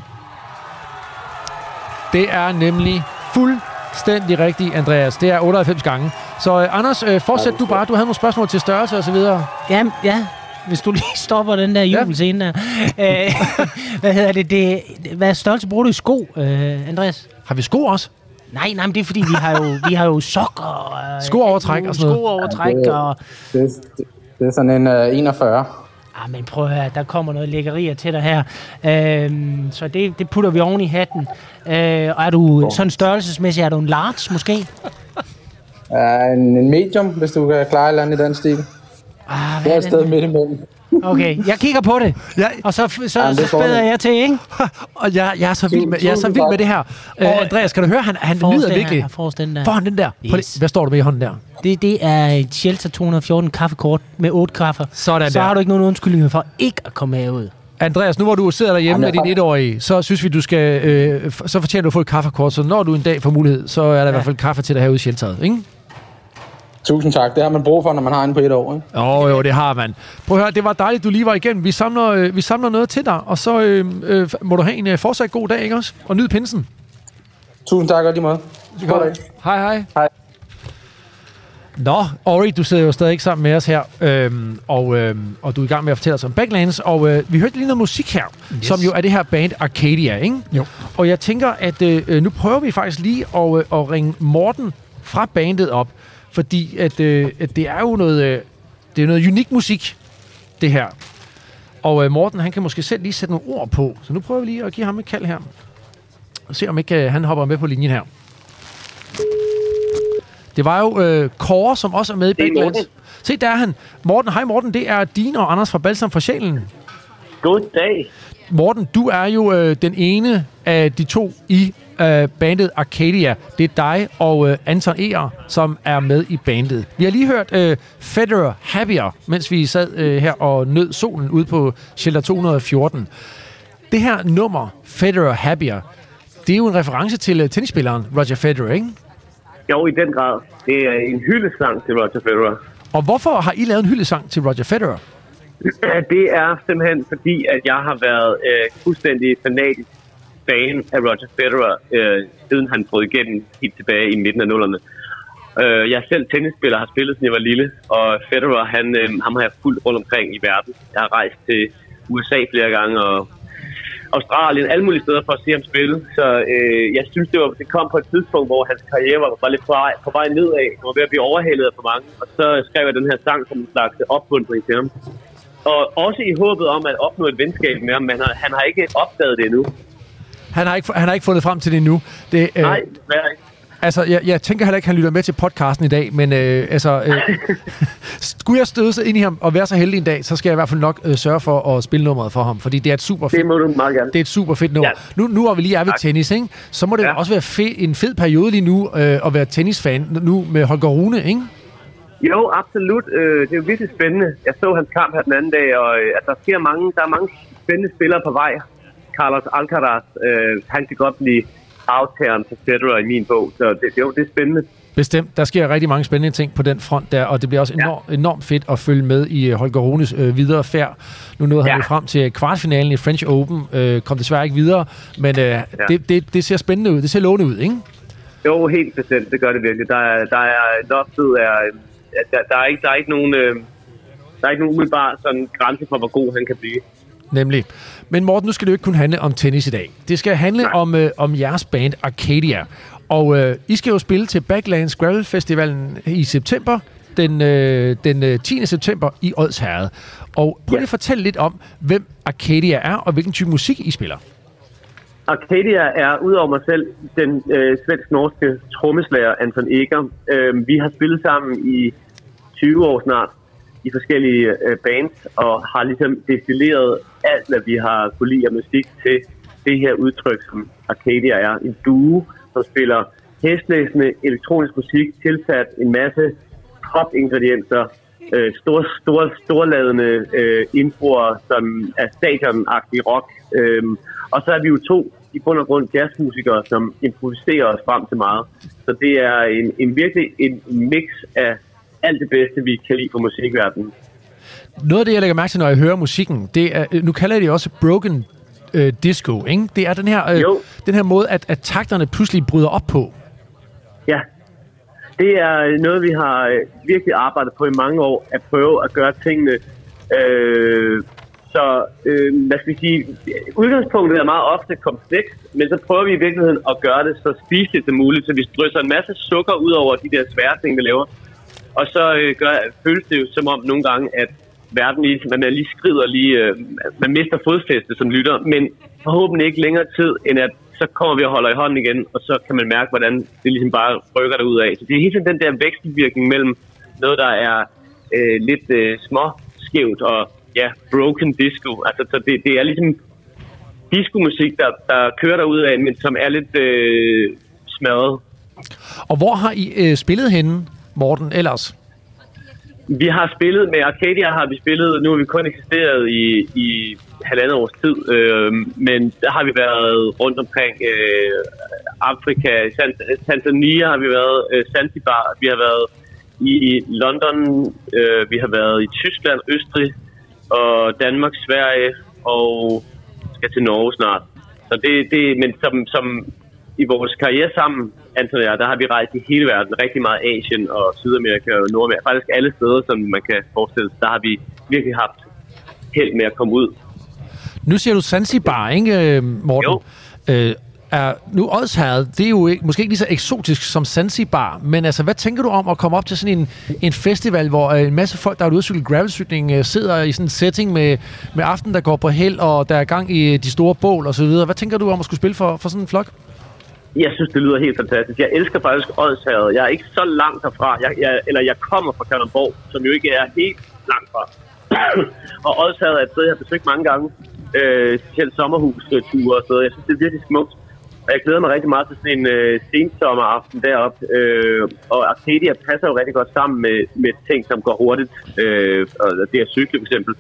Det er nemlig fuldstændig rigtigt, Andreas. Det er 98 gange. Så øh, Anders, øh, fortsæt du bare. Du havde nogle spørgsmål til størrelse og så videre. Ja, ja. Hvis du lige stopper den der jubelscene der. Øh, hvad hedder det, det? Hvad størrelse bruger du i sko, øh, Andreas? Har vi sko også? Nej, nej, men det er fordi, vi har jo, vi har jo sokker. Øh, Skoovertræk og sådan noget. Skoovertræk Ja, det- og... Det, det, det er sådan en øh, 41. Ah, men prøv at høre, der kommer noget lækkerier til dig her. Øhm, så det, det putter vi oven i hatten. Øh, og er du sådan størrelsesmæssigt, er du en large måske? Ja, en, en medium, hvis du kan klare et eller andet i den stil. Ah, Jeg hvad er er et sted det? midt imellem. Okay, jeg kigger på det. Ja. Og så, så, Jamen, så spæder du. jeg til, ikke? Og jeg, jeg, er så vild med, jeg er så vild med det her. Uh, Andreas, kan du høre, han, han Forrest nyder den virkelig. Her, forrest den der. Får han den der? Yes. Hvad står der med i hånden der? Det, det er et Shelter 214 kaffekort med otte kaffer. Sådan Så der. har du ikke nogen undskyldning for ikke at komme herud. Andreas, nu hvor du sidder derhjemme med din etårige, så synes vi, du skal, øh, f- så fortjener du at få et kaffekort. Så når du en dag får mulighed, så er der ja. i hvert fald kaffe til dig herude i shelteret, ikke? Tusind tak. Det har man brug for, når man har en på et år. Ikke? Åh, oh, jo, det har man. Prøv at høre, det var dejligt, du lige var igennem. Vi samler, øh, vi samler noget til dig, og så øh, øh, må du have en øh, fortsat god dag, ikke også? Og nyd pinsen. Tusind tak og lige. God dag. Hej, hej. Hej. Nå, Ori, du sidder jo stadig ikke sammen med os her, øhm, og, øhm, og du er i gang med at fortælle os om Backlands, og øh, vi hørte lige noget musik her, yes. som jo er det her band Arcadia, ikke? Jo. Og jeg tænker, at øh, øh, nu prøver vi faktisk lige at, øh, at ringe Morten fra bandet op, fordi at, øh, at det er jo noget, øh, det er noget unik musik, det her. Og øh, Morten, han kan måske selv lige sætte nogle ord på, så nu prøver vi lige at give ham et kald her, og se om ikke øh, han hopper med på linjen her. Det var jo øh, Kåre, som også er med i Backlands. Se, der er han. Morten, hej Morten, det er Dine og Anders fra Balsam for Sjælen. God dag. Morten, du er jo øh, den ene af de to i øh, bandet Arcadia. Det er dig og øh, Anton Eger, som er med i bandet. Vi har lige hørt øh, Federer Happier, mens vi sad øh, her og nød solen ude på Shelter 214. Det her nummer, Federer Happier, det er jo en reference til øh, tennisspilleren Roger Federer, ikke? Jo, i den grad. Det er en hyldesang til Roger Federer. Og hvorfor har I lavet en hyldesang til Roger Federer? Det er simpelthen fordi, at jeg har været øh, fuldstændig fanatisk fan af Roger Federer, øh, siden han brød igennem helt tilbage i midten af nullerne. Øh, jeg er selv tennisspiller, har spillet, siden jeg var lille, og Federer, han, øh, ham har jeg fuldt rundt omkring i verden. Jeg har rejst til USA flere gange, og Australien, alle mulige steder for at se ham spille. Så øh, jeg synes, det, var, det kom på et tidspunkt, hvor hans karriere var, var lidt på vej, på vej nedad. Han var ved at blive overhalet af for mange. Og så skrev jeg den her sang som en slags opmuntring til ham. Og også i håbet om at opnå et venskab med ham, men han har, han har ikke opdaget det endnu. Han har ikke, han har ikke fundet frem til det endnu. Det, øh, Nej, desværre ikke. Altså, jeg, jeg tænker heller ikke, at han lytter med til podcasten i dag, men øh, altså, øh, skulle jeg støde sig ind i ham og være så heldig en dag, så skal jeg i hvert fald nok øh, sørge for at spille nummeret for ham, fordi det er et super Det fedt, må du meget gerne. det er et super fedt nummer. Ja. Nu, nu hvor vi lige er ved Tak. tennis, ikke? så må det ja. Også være fe, en fed periode lige nu øh, at være tennisfan nu med Holger Rune, ikke? Jo, absolut. Øh, det er jo virkelig spændende. Jeg så hans kamp her den anden dag, og øh, at der sker mange, der er mange spændende spillere på vej. Carlos Alcaraz, øh, han kan godt blive aftageren til Federer i min bog, så det, jo, det er spændende. Bestemt. Der sker rigtig mange spændende ting på den front der, og det bliver også Ja. enormt, enormt fedt at følge med i Holger Runes øh, videre færd. Nu nåede han Ja. jo frem til kvartfinalen i French Open, øh, kom desværre ikke videre, men øh, ja. det, det, det ser spændende ud. Det ser lovende ud, ikke? Jo, helt bestemt, det gør det virkelig. Der er, der er loftet er, der, der, er ikke, der er ikke nogen, øh, der er ikke nogen umiddelbar sådan grænse for, hvor god han kan blive. Nemlig. Men Morten, nu skal det jo ikke kun handle om tennis i dag. Det skal handle Nej. om, øh, om jeres band Arcadia. Og øh, I skal jo spille til Backlands Gravel Festivalen i september, den, øh, den øh, 10. september i Odsherred. Og prøv lige Ja. at fortælle lidt om, hvem Arcadia er, og hvilken type musik I spiller. Arcadia er udover mig selv den øh, svensk-norske trommeslager Anton Eger. Øh, vi har spillet sammen i 20 år snart i forskellige øh, bands og har ligesom destilleret alt, hvad vi har kunne lide af musik til det her udtryk, som Arcadia er. En duo, som spiller hæslæsende elektronisk musik, tilsat en masse pop-ingredienser, øh, store, store, storladende øh, introer, som er stadionagtig rock. Øh, og så er vi jo to i bund og grund jazzmusikere, som improviserer os frem til meget. Så det er en, en virkelig en mix af alt det bedste, vi kan lide fra musikverdenen. Noget af det, jeg lægger mærke til, når jeg hører musikken, det er, øh, nu kalder jeg det også broken øh, disco, ikke? Det er den her, øh, Jo. den her måde, at, at takterne pludselig bryder op på. Ja, det er noget, vi har øh, virkelig arbejdet på i mange år, at prøve at gøre tingene. Øh, så, øh, hvad skal vi sige, udgangspunktet er meget ofte komplekst, men så prøver vi i virkeligheden at gøre det så spiseligt som muligt, så vi drysser en masse sukker ud over de der svære ting, vi laver. Og så øh, gør, føles det jo som om nogle gange, at verden lige, man lige skrider lige, øh, man mister fodfæste som lytter, men forhåbentlig ikke længere tid, end at så kommer vi og holder i hånden igen, og så kan man mærke, hvordan det ligesom bare rykker der ud af. Så det er hele tiden den der vekselvirkning mellem noget, der er øh, lidt øh, små skævt og ja, broken disco. Altså, så det, det er ligesom disco-musik, der, der kører derud af, men som er lidt øh, smadret. Og hvor har I øh, spillet henne, Morten, ellers? Vi har spillet med Arcadia, har vi spillet, nu har vi kun eksisteret i, i halvandet års tid, øh, men der har vi været rundt omkring øh, Afrika, Tanzania har vi været, øh, Zanzibar, vi har været i London, øh, vi har været i Tyskland, Østrig og Danmark, Sverige og skal til Norge snart. Så det, det men som, som i vores karriere sammen, Anton og jeg, der har vi rejst i hele verden, rigtig meget Asien og Sydamerika og Nordamerika. Faktisk alle steder, som man kan forestille sig, der har vi virkelig haft held med at komme ud. Nu siger du Zanzibar, ikke, øh, Morten? Jo. Øh, er, nu Odsherred, det er jo ikke, måske ikke lige så eksotisk som Zanzibar, men altså, hvad tænker du om at komme op til sådan en, en festival, hvor øh, en masse folk, der er ude at cykle gravelcykling, øh, sidder i sådan en setting med, med aften, der går på held, og der er gang i øh, de store bål og så videre. Hvad tænker du om at skulle spille for, for sådan en flok? Jeg synes, det lyder helt fantastisk. Jeg elsker faktisk Odsherred. Jeg er ikke så langt derfra. Jeg, jeg, eller jeg kommer fra Kalundborg, som jo ikke er helt langt fra. og Odsherred er et sted, jeg har besøgt mange gange. Øh, specielt sommerhusture og så Jeg synes, det er virkelig smukt. Og jeg glæder mig rigtig meget til sådan en øh, sensommeraften deroppe. Øh, og Arcadia passer jo rigtig godt sammen med, med ting, som går hurtigt. Øh, og det er cykle for eksempel.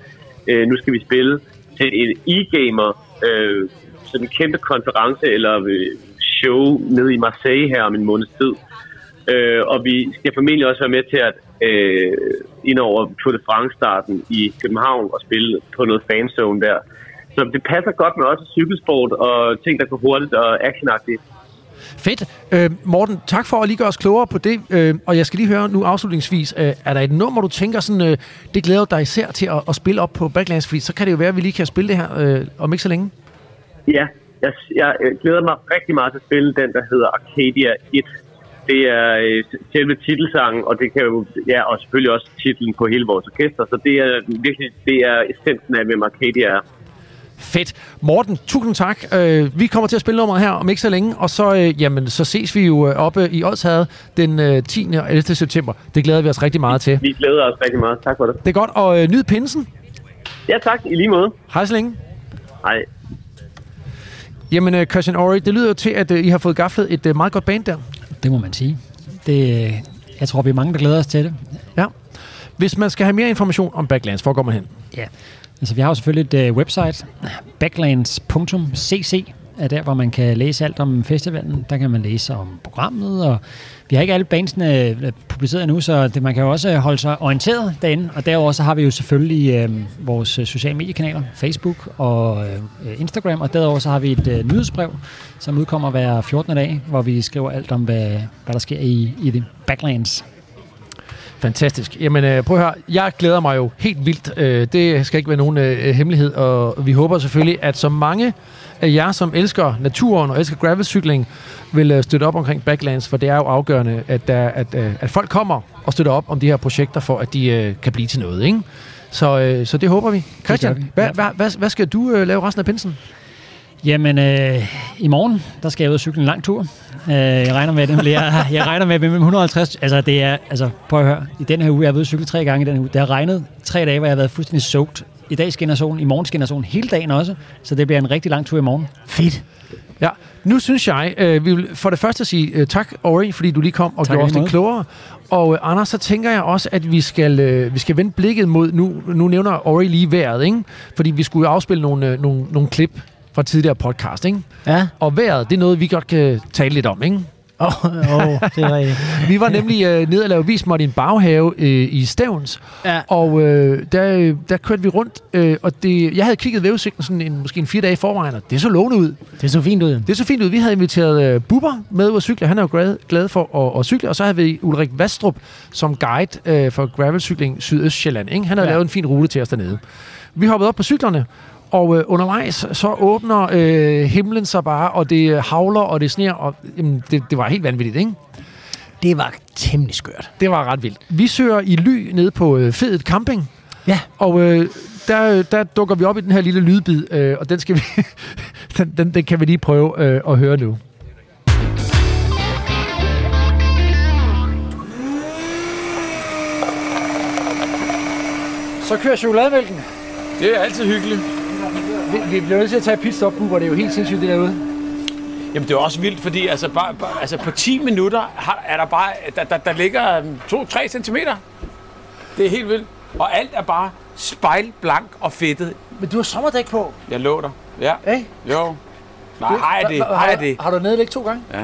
Øh, nu skal vi spille til en e-gamer, øh, sådan en kæmpe konference eller øh, show nede i Marseille her om en måneds tid. Øh, og vi skal formentlig også være med til at øh, ind over Tour de France-starten i København og spille på noget fanzone der. Så det passer godt med også cykelsport og ting, der går hurtigt og actionagtigt. Fedt. Øh, Morten, tak for at lige gøre os klogere på det. Øh, og jeg skal lige høre nu afslutningsvis, øh, er der et nummer, du tænker sådan, øh, det glæder dig især til at, at spille op på Backlands, fordi så kan det jo være, at vi lige kan spille det her øh, om ikke så længe. Ja, jeg, jeg øh, glæder mig rigtig meget til at spille den, der hedder Arcadia 1. Det er øh, selve titelsangen, og det kan jo, ja, og selvfølgelig også titlen på hele vores orkester, så det er virkelig, det er essensen af, hvem Arcadia er. Fedt. Morten, tusind tak. Øh, vi kommer til at spille nummeret her om ikke så længe, og så, øh, jamen, så ses vi jo øh, oppe i Odshavet den øh, 10. og 11. september. Det glæder vi os rigtig meget til. Vi glæder os rigtig meget. Tak for det. Det er godt, og øh, nyd pinsen. Ja, tak. I lige måde. Hej så længe. Hej. Jamen, øh, Christian Ori, det lyder jo til, at øh, I har fået gaflet et øh, meget godt band der. Det må man sige. Det, jeg tror, vi er mange, der glæder os til det. Ja. Hvis man skal have mere information om Backlands, hvor går man hen? Ja. Altså, vi har jo selvfølgelig et uh, website, backlands.cc er der, hvor man kan læse alt om festivalen. Der kan man læse om programmet, og vi har ikke alle bandsene øh, publiceret endnu, så det, man kan jo også holde sig orienteret derinde. Og derover så har vi jo selvfølgelig øh, vores øh, sociale mediekanaler, Facebook og øh, Instagram, og derover så har vi et øh, nyhedsbrev, som udkommer hver 14. dag, hvor vi skriver alt om, hvad, hvad der sker i, i det Backlands. Fantastisk. Jamen øh, prøv at høre, jeg glæder mig jo helt vildt. Øh, det skal ikke være nogen øh, hemmelighed, og vi håber selvfølgelig, at så mange af jer, som elsker naturen og elsker gravelcykling, vil øh, støtte op omkring Backlands, for det er jo afgørende, at, der, at, øh, at folk kommer og støtter op om de her projekter, for at de øh, kan blive til noget. Ikke? Så, øh, så det håber vi. Christian, vi. hvad, Ja. hvad, hvad, hvad skal du øh, lave resten af pinsen? Jamen, øh, i morgen, der skal jeg ud og cykle en lang tur. Øh, jeg regner med, at det bliver, jeg regner med, at det bliver 150. Altså, det er, altså, prøv at høre. I den her uge, jeg har været ude og cykle tre gange i den her uge. Det har regnet tre dage, hvor jeg har været fuldstændig soaked. I dag skinner solen, i morgen skinner solen hele dagen også. Så det bliver en rigtig lang tur i morgen. Fedt. Ja, nu synes jeg, øh, vi vil for det første sige øh, tak, Ori, fordi du lige kom og Tak gjorde os lidt klogere. Og øh, Anders, så tænker jeg også, at vi skal, øh, vi skal vende blikket mod, nu, nu nævner Ori lige vejret, ikke? Fordi vi skulle jo afspille nogle, øh, nogle, nogle klip fra tidligere podcast, ikke? Ja. Og vejret, det er noget, vi godt kan tale lidt om, ikke? Åh, oh, oh, det er rigtigt. Vi var nemlig øh, nede og lave vismål i en baghave øh, i Stævns, Ja. og øh, der, der kørte vi rundt, øh, og det, jeg havde kigget vejrudsigten sådan en, måske en fire dage i forvejen, og det så lovende ud. Det så fint ud. Det så fint ud. Vi havde inviteret øh, Bubber med ud at cykle. Han er jo glad, glad for at, at cykle. Og så havde vi Ulrik Vastrup som guide øh, for gravelcykling Sydøstjylland. Ikke? Han havde. Ja. lavet en fin rute til os dernede. Vi hoppede op på cyklerne, og øh, undervejs så åbner øh, himlen sig bare, og det havler, og det sner, og jamen, det, det var helt vanvittigt, ikke? Det var temmelig skørt. Det var ret vildt. Vi søger i ly nede på øh, Fedet Camping, Ja. og øh, der, der dukker vi op i den her lille lydbid, øh, og den, skal vi den, den, den kan vi lige prøve øh, at høre nu. Så kører chokolademælken. Det er altid hyggeligt. Vi, vi bliver nødt til at tage pitstop, Bubber. Det er jo helt sindssygt, det derude. Jamen det er også vildt, fordi altså, bare, bare, altså på 10 minutter har, er der bare, der, der, der ligger 2-3 cm. Det er helt vildt. Og alt er bare spejlblank og fedtet. Men du har sommerdæk på, Jeg lå der. Ja. ikke? Jo. Nej, har jeg det? Har jeg det? Har du nedlægget to gange? Ja.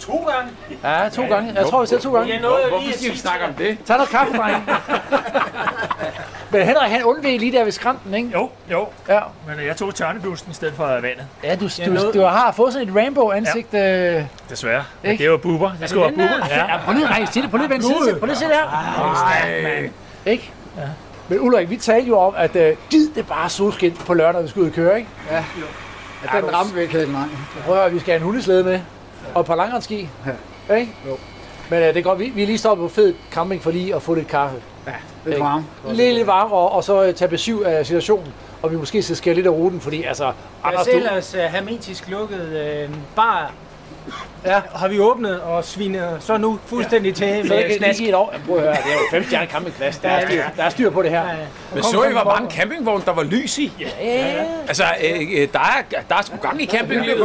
To gange? Ja, to gange. Jeg tror, vi ser to gange. Hvor, hvorfor skal vi snakke om det? Tag noget kaffe, dreng. Men Henrik, han undveg lige der ved skrænten, ikke? Jo, jo. Ja. Men jeg tog tørneblusken i stedet for vandet. Ja, du, du, du har fået sådan et rainbow-ansigt. Ja. Øh, Desværre. Ikke? Det var buber. Det skulle være buber. Ja. ja, prøv lige at række til det. Prøv lige at vende side. Prøv lige at se der. Nej. Ikke? Ja. Men Ulrik, vi talte jo om, at øh, gid det bare solskin på lørdag, vi skulle ud og køre, ikke? Ja. At den ramte vi ikke helt, nej. Prøv at høre, vi skal have en hundeslæde med. Og et par langrensski. Ja. Ikke? Jo. Men øh, det er godt, vi, vi er lige stoppet på fed camping for lige at få lidt kaffe. Ja, lidt varm. Lidt, lidt varm, og, og så øh, tage besøg af situationen. Og vi måske skal skære lidt af ruten, fordi altså... Jeg Anders, du, ellers uh, hermetisk lukket øh, bar. Ja. Har vi åbnet og sviner så nu fuldstændig til så med kan snask. lige et år. Prøv at høre, det er jo fem stjerne campingplads. Der er, styr, der er styr på det her. Men så I, hvor mange campingvogne, der var lys i? Ja. Altså, øh, øh, der, er, der er sgu gang i campinglivet.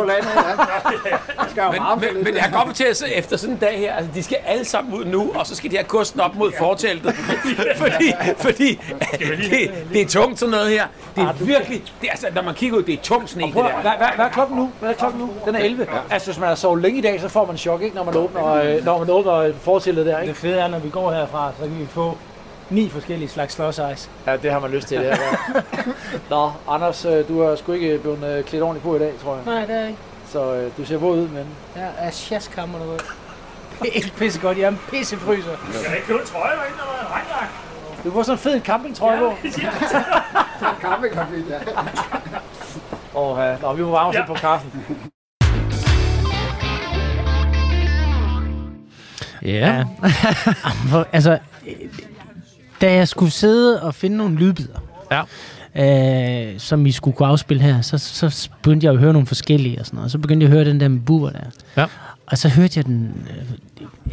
Men, men, men jeg kan godt fortælle sig, efter sådan en dag her, altså, de skal alle sammen ud nu, og så skal de have kosten op mod forteltet. fordi fordi det, det, er tungt sådan noget her. Det er virkelig, det er, altså, når man kigger ud, det er tung sne, det Prøv, at- der. hvad, hvad, hvad er klokken nu? Hvad er klokken nu? Den er 11. Ja. Altså, hvis man har sovet længe i dag, så får man chok, ikke, når man åbner, øh, når man åbner fortællet der, ikke? Det fede er, når vi går herfra, så kan vi få ni forskellige slags slåsejs. Ja, det har man lyst til, det her. Ja. Nå, Anders, øh, du har sgu ikke blevet øh, klædt ordentligt på i dag, tror jeg. Nej, det er ikke. Så øh, du ser våd ud, men... Jeg er sjaskammer noget. Det er ikke pisse godt. Jeg er en pissefryser. Du skal ikke købe en trøje, der ikke der er regnjagt. Du får sådan en fed campingtrøje på. Campingkonflikt, ja. Åh, ja. Nå, vi må varme os Ja. på kaffen. Ja. For, altså, da jeg skulle sidde og finde nogle lydbider, Ja. øh, som vi skulle kunne afspille her, så, så begyndte jeg at høre nogle forskellige og sådan noget. Og så begyndte jeg at høre den der med buber der. Ja. Og så hørte jeg den øh,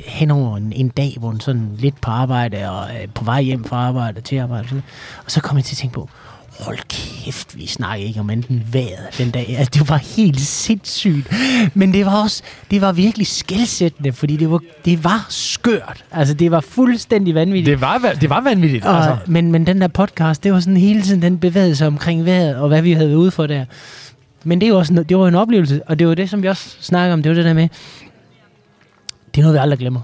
hen over en, en dag, hvor den sådan lidt på arbejde og øh, på vej hjem fra arbejde til arbejde. Og, sådan. og så kom jeg til at tænke på, hold kæft, vi snakker ikke om enten vejret den dag. Altså, det var helt sindssygt. Men det var også, det var virkelig skældsættende, fordi det var, det var skørt. Altså, det var fuldstændig vanvittigt. Det var, va- det var vanvittigt, Og, altså. men, men den der podcast, det var sådan hele tiden, den bevægede sig omkring vejret, og hvad vi havde været ude for der. Men det, er jo også, det var en oplevelse, og det var det, som vi også snakker om, det var det der med, det er noget, vi aldrig glemmer.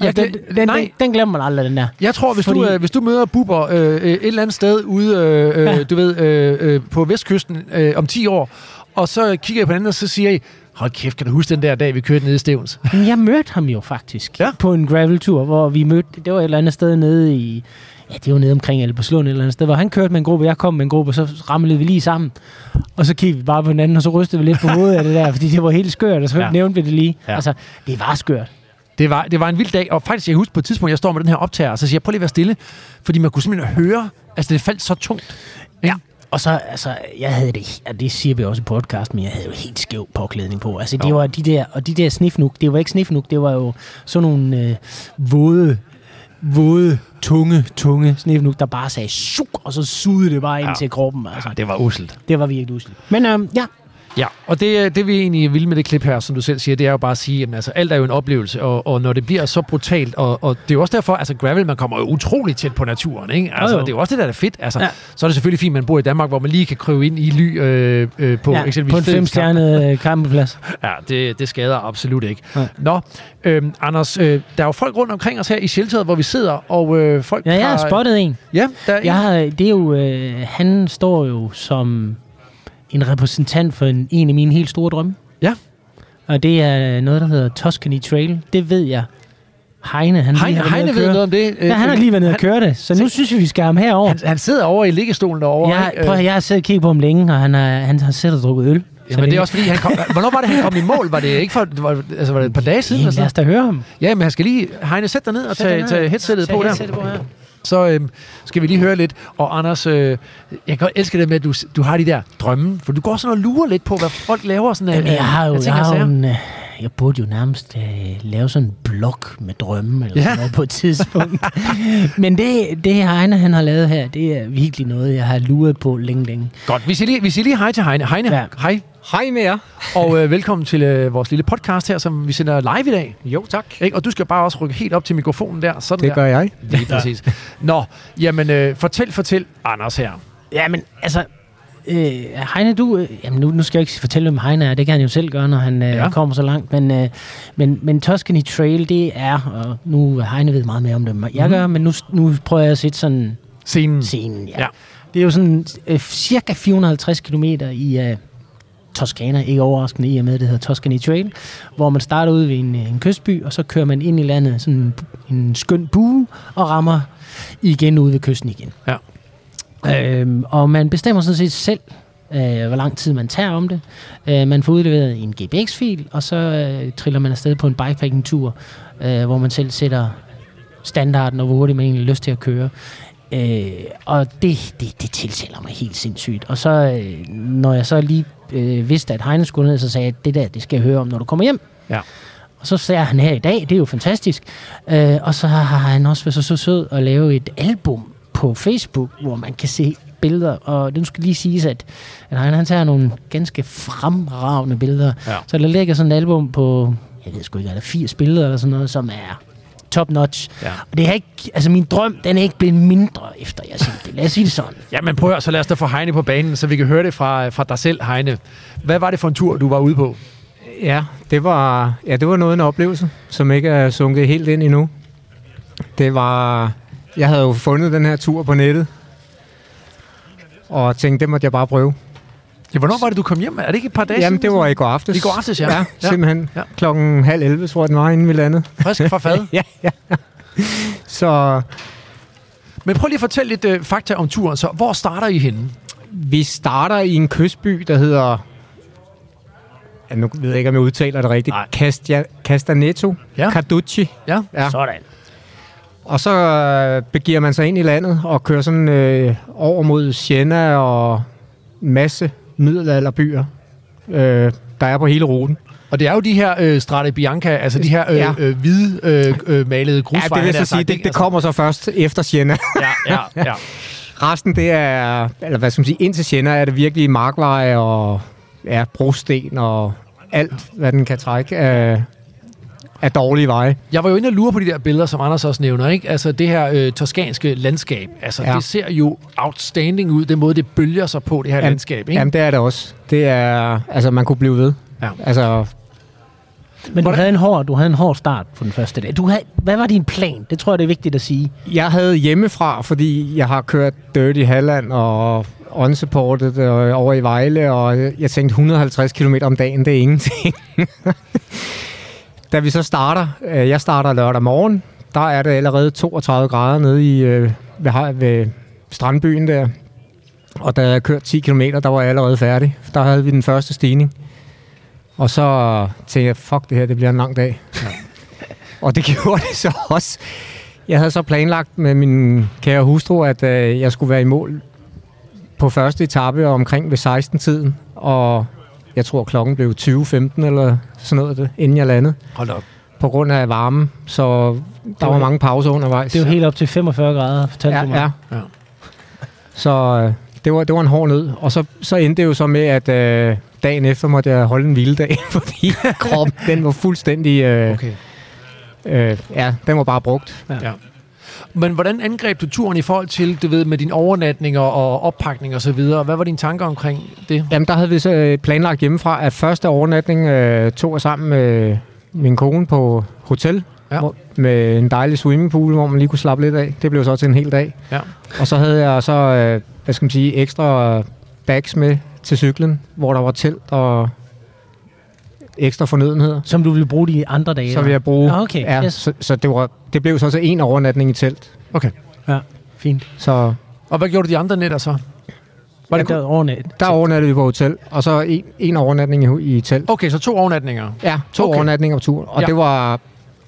Jeg, den, den, nej. den, den glemmer man aldrig, den der. Jeg tror, hvis, Fordi- du, øh, hvis du møder Bubber øh, øh, et eller andet sted ude, øh, øh, Ja. du ved, øh, øh, på vestkysten øh, om 10 år, og så kigger jeg på den anden, og så siger I, hold kæft, kan du huske den der dag, vi kørte ned i Stevens? Jeg mødte ham jo faktisk Ja. på en graveltur, hvor vi mødte, det var et eller andet sted nede i, ja, det var nede omkring Albertslund et eller andet sted, hvor han kørte med en gruppe, jeg kom med en gruppe, og så ramlede vi lige sammen. Og så kiggede vi bare på hinanden, og så rystede vi lidt på hovedet af det der, fordi det var helt skørt, og så Ja. nævnte vi det lige. Ja. Altså, det var skørt. Det var, det var en vild dag, og faktisk, jeg husker på et tidspunkt, jeg står med den her optager, og så siger jeg, prøv lige at være stille, fordi man kunne simpelthen høre, altså det faldt så tungt. Ja. Og så, altså, jeg havde det, og det siger vi også i podcast, men jeg havde jo helt skæv påklædning på. Altså, det Jo. var de der, og de der snifnuk, det var ikke snifnuk, det var jo sådan nogle øh, våde, våde, tunge, tunge snifnuk, der bare sagde suk, og så sugede det bare ind Ja. til kroppen. Altså, Ja, det var uselt. det var virkelig usligt. Men øhm, ja, Ja, og det, det vi egentlig vil med det klip her, som du selv siger, det er jo bare at sige, at altså, alt er jo en oplevelse, og, og når det bliver så brutalt, og, og det er jo også derfor, altså gravel, man kommer jo utrolig tæt på naturen, ikke? Altså, Jo, jo. det er jo også det, der er fedt. Altså, ja. Ja. Så er det selvfølgelig fint, at man bor i Danmark, hvor man lige kan kryve ind i ly øh, øh, på ja eksempelvis på en femstjernet øh, campingplads. Ja, det, det skader absolut ikke. Nej. Nå, øhm, Anders, øh, der er jo folk rundt omkring os her i shelteret, hvor vi sidder, og øh, folk Ja, jeg har har... spottet en. Ja, der er en. Jeg har, det er jo, øh, han står jo som en repræsentant for en, en af mine helt store drømme. Ja. Og det er noget, der hedder Tuscany Trail. Det ved jeg. Heine, han Heine, lige Heine ved noget om det. Ja, han har lige været nede og køre det, så nu synes vi, vi skal have ham herover. Han, han sidder over i liggestolen derovre. Jeg, prøv, jeg har siddet og kigget på ham længe, og han har, han har siddet og drukket øl. Ja, men det er også fordi, han kom, hvornår var det, han kom i mål? Var det ikke for, det var, altså, var det et par dage siden? Eller lad os da høre ham. Ja, men han skal lige, Heine, sæt dig ned og ned. tage headsettet Tag på der. headsettet på her. Så øhm, skal vi lige høre lidt. Og Anders, øh, jeg kan elske det med, at du, du har de der drømme. For du går sådan og lurer lidt på, hvad folk laver. Sådan, Jamen, jeg har jo, jeg ting og har jo en, øh, jeg burde jo nærmest øh, lave sådan en blog med drømme eller Ja. noget på et tidspunkt. Men det, det Heine, han har lavet her, det er virkelig noget, jeg har luret på længe, længe. Godt, vi siger lige, vi siger lige hej til Heine. Heine. Ja. hej. Hej med jer. Og øh, velkommen til øh, vores lille podcast her, som vi sender live i dag. Jo, tak. Ikke? Og du skal bare også rykke helt op til mikrofonen der. Sådan Det der. gør jeg. Lige præcis. Nå, jamen øh, fortæl, fortæl Anders her. Ja, men altså, øh, Heine, du, øh, jamen nu, nu skal jeg ikke fortælle, hvem Heine er, det kan han jo selv gøre, når han øh, Ja. ja. kommer så langt, men, øh, men, men Tuscany Trail, det er, og nu Heine ved meget mere om det, end jeg gør, men nu, nu prøver jeg at sætte sådan Scenen. scenen, ja. Ja. ja. Det er jo sådan øh, cirka 450 km i øh, Toskana, ikke overraskende i og med, at det hedder Tuscany Trail, hvor man starter ud ved en, øh, en kystby, og så kører man ind i landet, sådan en, en skøn bue, og rammer igen ude ved kysten igen. Ja. Øhm, og man bestemmer sådan set selv, øh, hvor lang tid man tager om det. Øh, man får udleveret en GPX-fil, og så øh, triller man afsted på en bikepacking-tur, øh, hvor man selv sætter standarden, og hvor hurtigt man egentlig har lyst til at køre. Øh, og det, det, det tiltaler mig helt sindssygt. Og så, øh, når jeg så lige øh, vidste, at Heine skulle ned, så sagde jeg, at det der, det skal jeg høre om, når du kommer hjem. Ja. Og så ser han her i dag, det er jo fantastisk. Øh, og så har han også været så, så sød at lave et album på Facebook, hvor man kan se billeder. Og det skal lige siges, at, at han, han tager nogle ganske fremragende billeder. Ja. Så der ligger sådan et album på, jeg ved sgu ikke, er der 80 billeder eller sådan noget, som er top notch. Ja. Og det er ikke, altså min drøm, den er ikke blevet mindre, efter jeg set det. Lad os sige det sådan. Jamen prøv at, så lad os da få Heine på banen, så vi kan høre det fra, fra dig selv, Heine. Hvad var det for en tur, du var ude på? Ja, det var, ja, det var noget af en oplevelse, som ikke er sunket helt ind endnu. Det var... Jeg havde jo fundet den her tur på nettet, og tænkte, det måtte jeg bare prøve. Ja, hvornår var det, du kom hjem? Er det ikke et par dage Jamen, siden? det var i går aftes. I går aftes, ja. Ja, Ja. simpelthen. Ja. Klokken halv 11, tror jeg, den var, inden vi landede. Frisk fra fad. ja, ja. Så Men prøv lige at fortælle lidt øh, fakta om turen. Så hvor starter I henne? vi starter i en kystby, der hedder... Ja, nu ved jeg ikke, om jeg udtaler det rigtigt. Nej. Castia, Castaneto Ja. Carducci. Ja. Ja. Sådan. Og så øh, begiver man sig ind i landet og kører sådan øh, over mod Siena og masse middelalderbyer, øh, der er på hele ruten. Og det er jo de her øh, Strade Bianca, altså de her øh, Ja. øh, hvide øh, øh, malede Ja, grusveje. det vil sige, det, det kommer så først efter Siena. Ja, ja, ja. Resten, det er, eller hvad skal man sige, indtil Siena er det virkelig markveje og ja, brosten og alt, hvad den kan trække af, af dårlige veje. Jeg var jo inde og lure på de der billeder, som Anders også nævner, ikke? Altså det her øh, toskanske landskab. Altså ja. Det ser jo outstanding ud, den måde det bølger sig på, det her Jamen, landskab, ikke? Jamen, det er det også. Det er, altså, man kunne blive ved. Ja. Altså, Men du havde, en hård, du havde en hård start på den første dag. Du havde, hvad var din plan? Det tror jeg, det er vigtigt at sige. jeg havde hjemmefra, fordi jeg har kørt Dirty Halland og unsupported og over i Vejle, og jeg tænkte 150 km om dagen, det er ingenting. da vi så starter, øh, jeg starter lørdag morgen, der er det allerede 32 grader nede i, øh, ved, ved strandbyen der. Og da jeg kørte 10 km, der var jeg allerede færdig. Der havde vi den første stigning. Og så tænkte jeg, fuck det her, det bliver en lang dag. Ja. og det gjorde det så også. Jeg havde så planlagt med min kære hustru, at øh, jeg skulle være i mål på første etape omkring ved 16-tiden. Og jeg tror, klokken blev 20.15 eller sådan noget, det, inden jeg landede. Hold op. På grund af varme, så der var- var mange pauser undervejs. Det er jo helt op til 45 grader, fortalte ja, du mig. ja. Ja. Så øh, det var, det var en hård nød. Og så, så endte det jo så med, at øh, dagen efter måtte jeg holde en hviledag, fordi kroppen den var fuldstændig... Øh, Okay. øh, ja, den var bare brugt. Ja. Men hvordan angreb du turen i forhold til, du ved, med dine overnatninger og oppakning og så videre? Hvad var dine tanker omkring det? Jamen, der havde vi så øh, planlagt hjemmefra, at første overnatning øh, tog jeg sammen med min kone på hotel, Ja. hvor, med en dejlig swimmingpool, hvor man lige kunne slappe lidt af. Det blev så til en hel dag. Ja. Og så havde jeg så, øh, hvad skal man sige, ekstra bags med til cyklen, hvor der var telt og ekstra fornødenheder. Som du ville bruge de andre dage? Så vil jeg bruge... Ah, okay, ja, yes. så, så det, var, det blev så til en overnatning i telt. Okay. Fint. Så Og hvad gjorde du de andre nætter så? Var det ja, der overnat. der overnattede vi på hotel, og så en, en overnatning i, i telt. Okay, så to overnatninger. Ja, to Okay. overnatninger på turen. Og Ja. ja. det var,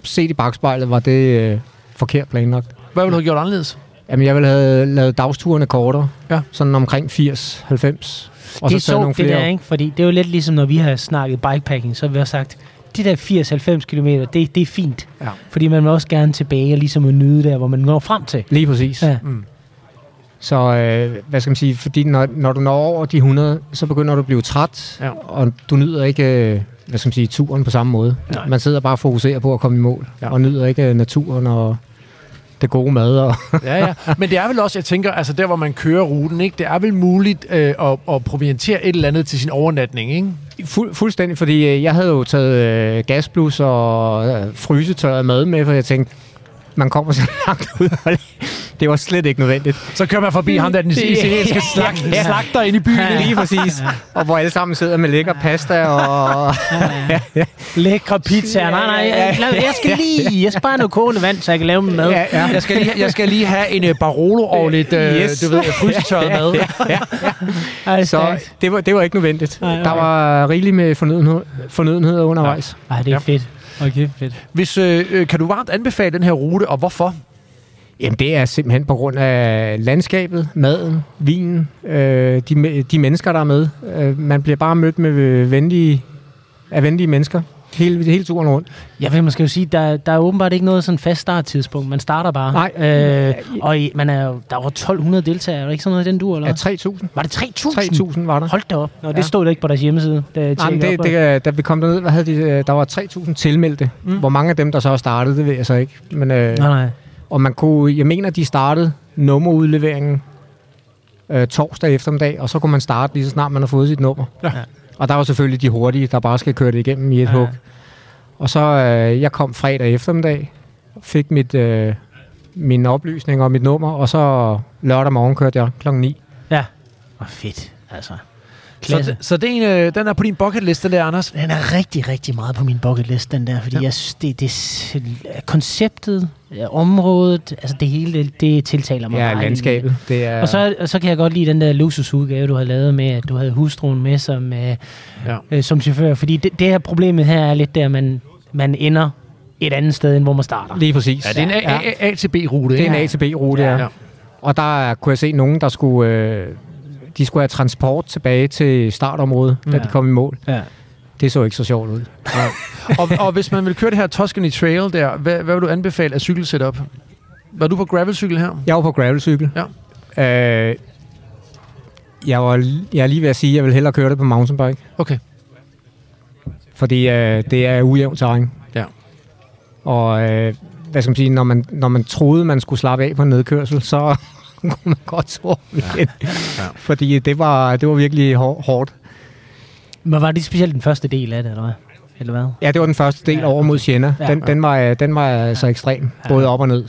set i bagspejlet, var det øh, forkert planlagt. Hvad ville du have gjort anderledes? Jamen, jeg ville have lavet dagsturene kortere. Ja. Sådan omkring 80, 90. Og det er så sjovt, det der, ikke? Fordi det er jo lidt ligesom, når vi har snakket bikepacking, så har vi har sagt, de der 80-90 km, det, det er fint. Ja. Fordi man vil også gerne tilbage og ligesom at nyde der, hvor man når frem til. Lige præcis. Ja. Mm. Så øh, hvad skal man sige, fordi når, når du når over de 100, så begynder du at blive træt, Ja. og du nyder ikke, øh, hvad skal man sige, turen på samme måde. Nej. Man sidder bare og fokuserer på at komme i mål, Ja. ja. og nyder ikke øh, naturen og det gode mad. Og Ja, ja. Men det er vel også, jeg tænker, altså der, hvor man kører ruten, ikke? det er vel muligt øh, at, at proviantere et eller andet til sin overnatning, ikke? Fuld, fuldstændig, fordi øh, jeg havde jo taget øh, gasblus og øh, frysetørret mad med, for jeg tænkte, man kommer så langt ud, og det var slet ikke nødvendigt. Så kører man forbi ham der, den italienske slag, Ja. slagter ind i byen. Lige præcis. Og hvor alle sammen sidder med lækker pasta og... Lækre pizza. Nej, nej, jeg, skal lige, jeg skal bare have noget kogende vand, så jeg kan lave min mad. Ja, ja. Jeg skal lige, jeg skal lige have en uh, Barolo og lidt, uh, Yes. du ved, frysetørret mad. Ej, Så stærkt. det var, det var ikke nødvendigt. Nej, nej. Der var rigeligt med fornødenhed, fornødenheder undervejs. Ej, det er Ja. fedt. Okay, fedt. Hvis, øh, øh, kan du varmt anbefale den her rute, og hvorfor? Jamen, det er simpelthen på grund af landskabet, maden, vinen, øh, de, de mennesker, der er med. Øh, man bliver bare mødt med venlige, af venlige mennesker hele, hele turen rundt. Jeg vil måske jo sige, der, der er åbenbart ikke noget sådan fast starttidspunkt. Man starter bare. Nej. Øh, og i, man er, der var 1200 deltagere. Er der ikke sådan noget i den dur, eller? Ja, 3.000. Var det 3000? 3.000 var der. Hold da op. Nå, det Ja. stod der ikke på deres hjemmeside. Da Nej, men det, op, det, øh, da vi kom derned, hvad havde de, øh, der var 3.000 tilmeldte. Mm. Mm. Hvor mange af dem, der så startede, det ved jeg så ikke. Men, øh, Nej, nej. Og man kunne, jeg mener, de startede nummerudleveringen øh, torsdag eftermiddag, og så kunne man starte lige så snart man har fået sit nummer. Ja. Og der var selvfølgelig de hurtige, der bare skal køre det igennem i et Ja. hug. Og så, øh, jeg kom fredag eftermiddag, fik mit, øh, min oplysning og mit nummer, og så lørdag morgen kørte jeg klokken 9. Ja. Hvor fedt, altså. Så, Klasse. det- så det er en, øh, den er på din bucket list, den der, Anders. Den er rigtig, rigtig meget på min bucket list, den der, fordi Ja. ja. jeg synes, det, det, konceptet, øh, området, altså det hele, det, det tiltaler mig. Ja, meget. landskabet. Det er, Og så, og så kan jeg godt lide den der luksusudgave, du har lavet med, at du havde hustruen med som, øh, Ja. øh, som chauffør. Fordi det, det her problemet her er lidt der, at man, man ender et andet sted, end hvor man starter. Lige præcis. Ja, det er en A, A, A til B-rute, Det er en A til B-rute, ja. Ja. ja. Og der kunne jeg se nogen, der skulle, øh, de skulle have transport tilbage til startområdet, da Ja. de kom i mål. Ja. Det så ikke så sjovt ud. og, og hvis man vil køre det her Tuscany Trail der, hvad, hvad vil du anbefale af cykelsetup? Var du på gravelcykel her? Jeg var på gravelcykel. Ja. Øh, jeg, var, jeg er lige ved at sige, at jeg vil hellere køre det på mountainbike. Okay. Fordi øh, det er ujævnt terræn. Ja. Og øh, hvad skal man sige, når man, når man troede, man skulle slappe af på en nedkørsel, så kunne man godt sove igen. Ja. Fordi det var, det var virkelig hår- hårdt. Men var det specielt den første del af det, eller hvad? Eller hvad? Ja, det var den første del Ja, ja, over mod Siena. Ja. Den, den, var, den var altså ekstrem, både op og ned.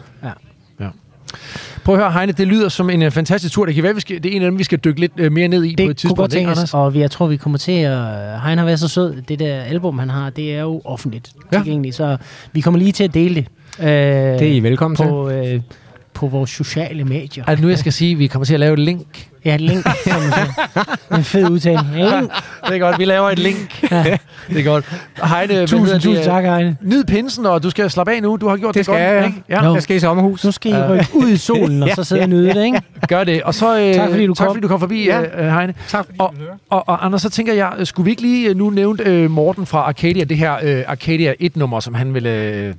Prøv at høre, Heine, det lyder som en uh, fantastisk tur. Det kan være, vi skal, det er en af dem, vi skal dykke lidt uh, mere ned i på et Det kunne tidspunkt. godt tænkes, Anders? og vi- jeg tror, vi kommer til at... Han har været så sød. Det der album, han har, det er jo offentligt Ja. ja. tilgængeligt, så vi kommer lige til at dele det. Øh, Det er I velkommen til. på, øh, på vores sociale medier. Er det nu, jeg skal sige, at vi kommer til at lave et link? Ja, et link. som man siger. en fed udtale. Link. Det er godt, vi laver et link. Ja. det er godt. Heine, Tusind, tusind tak, Heine. Nyd pinsen, og du skal slappe af nu. Du har gjort det, Det skal godt. jeg, ja. ikke? ja. Jo. Jeg skal i sommerhus. Nu skal I rykke ud i solen, og så sidde og nyde det, ikke? Gør det. Og så, øh, Tak, fordi du tak, kom. fordi du kom forbi, Ja. ja. øh, Heine. Tak, Og, og, og Anders, så tænker jeg, øh, skulle vi ikke lige øh, nu nævne øh, Morten fra Arcadia, det her øh, Arcadia 1-nummer, som han ville øh,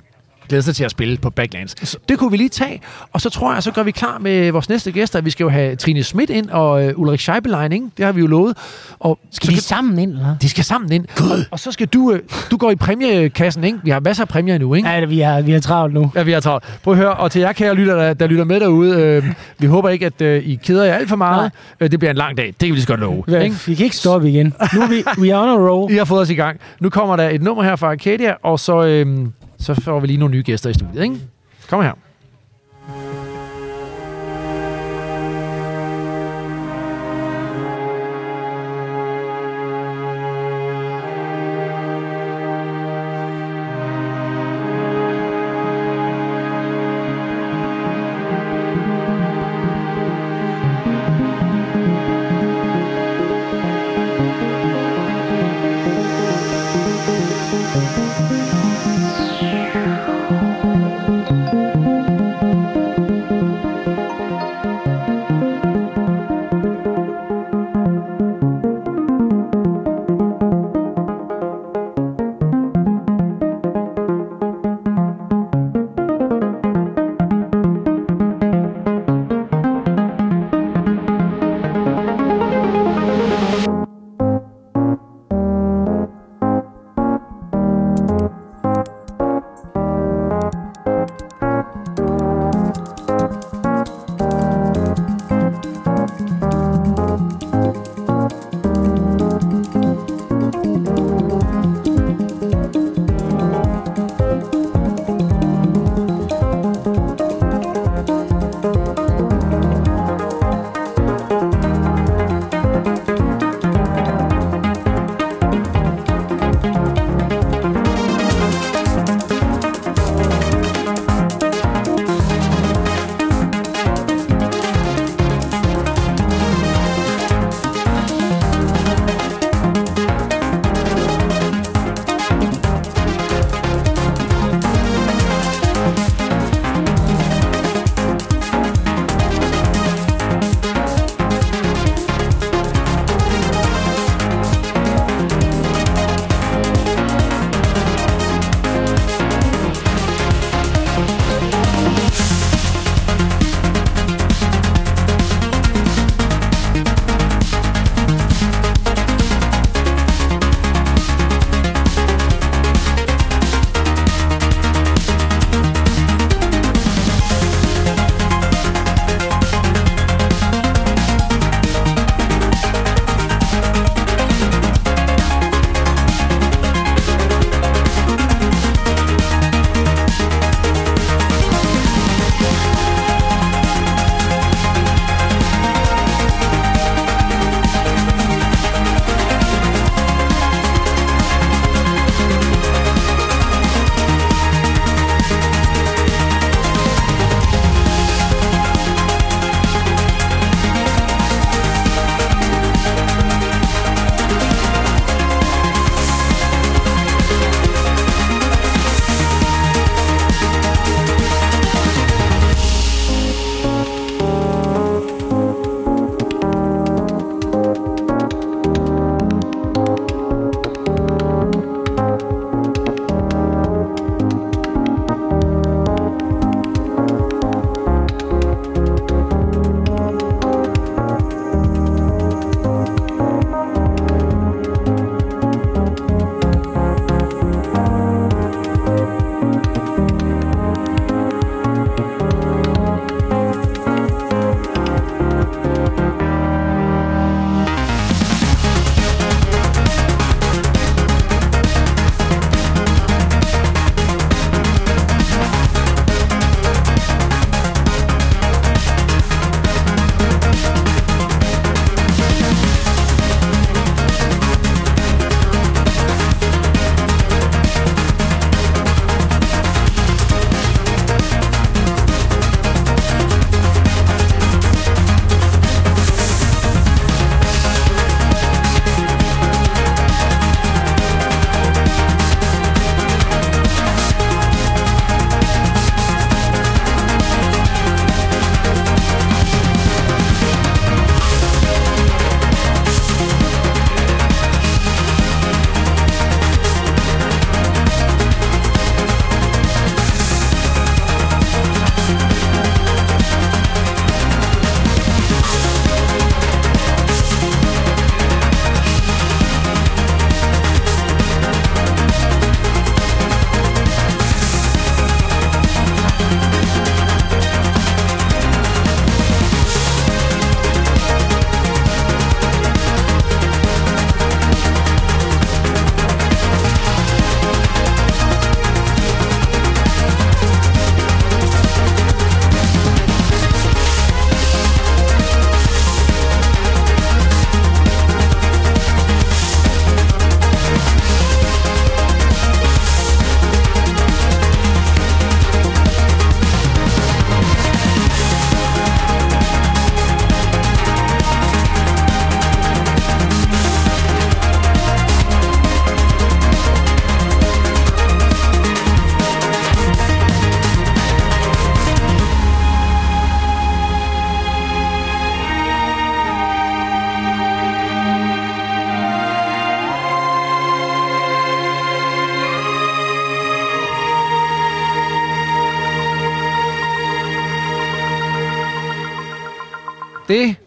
glæde sig til at spille på Backlands. Det kunne vi lige tage, og så tror jeg, så gør vi klar med vores næste gæster. Vi skal jo have Trine Schmidt ind og øh, Ulrik Scheibelein, ikke? Det har vi jo lovet. Og Skal så de sammen ind, eller? de skal sammen ind. Og, og så skal du, øh, du går i præmiekassen, ikke? Vi har masser af præmier nu, ikke? Ja, vi har, vi har travlt nu. Ja, vi har travlt. Prøv at høre, og til jer kære lytter, der, der lytter med derude, øh, vi håber ikke, at øh, I keder jer alt for meget. Øh, det bliver en lang dag, det kan vi lige så godt love. Ja, Ikke? vi kan ikke stoppe igen. Nu er vi, we are on a roll. I har fået os i gang. Nu kommer der et nummer her fra Arcadia, og så, øh, så får vi lige nogle nye gæster i studiet. Ikke? Kom her.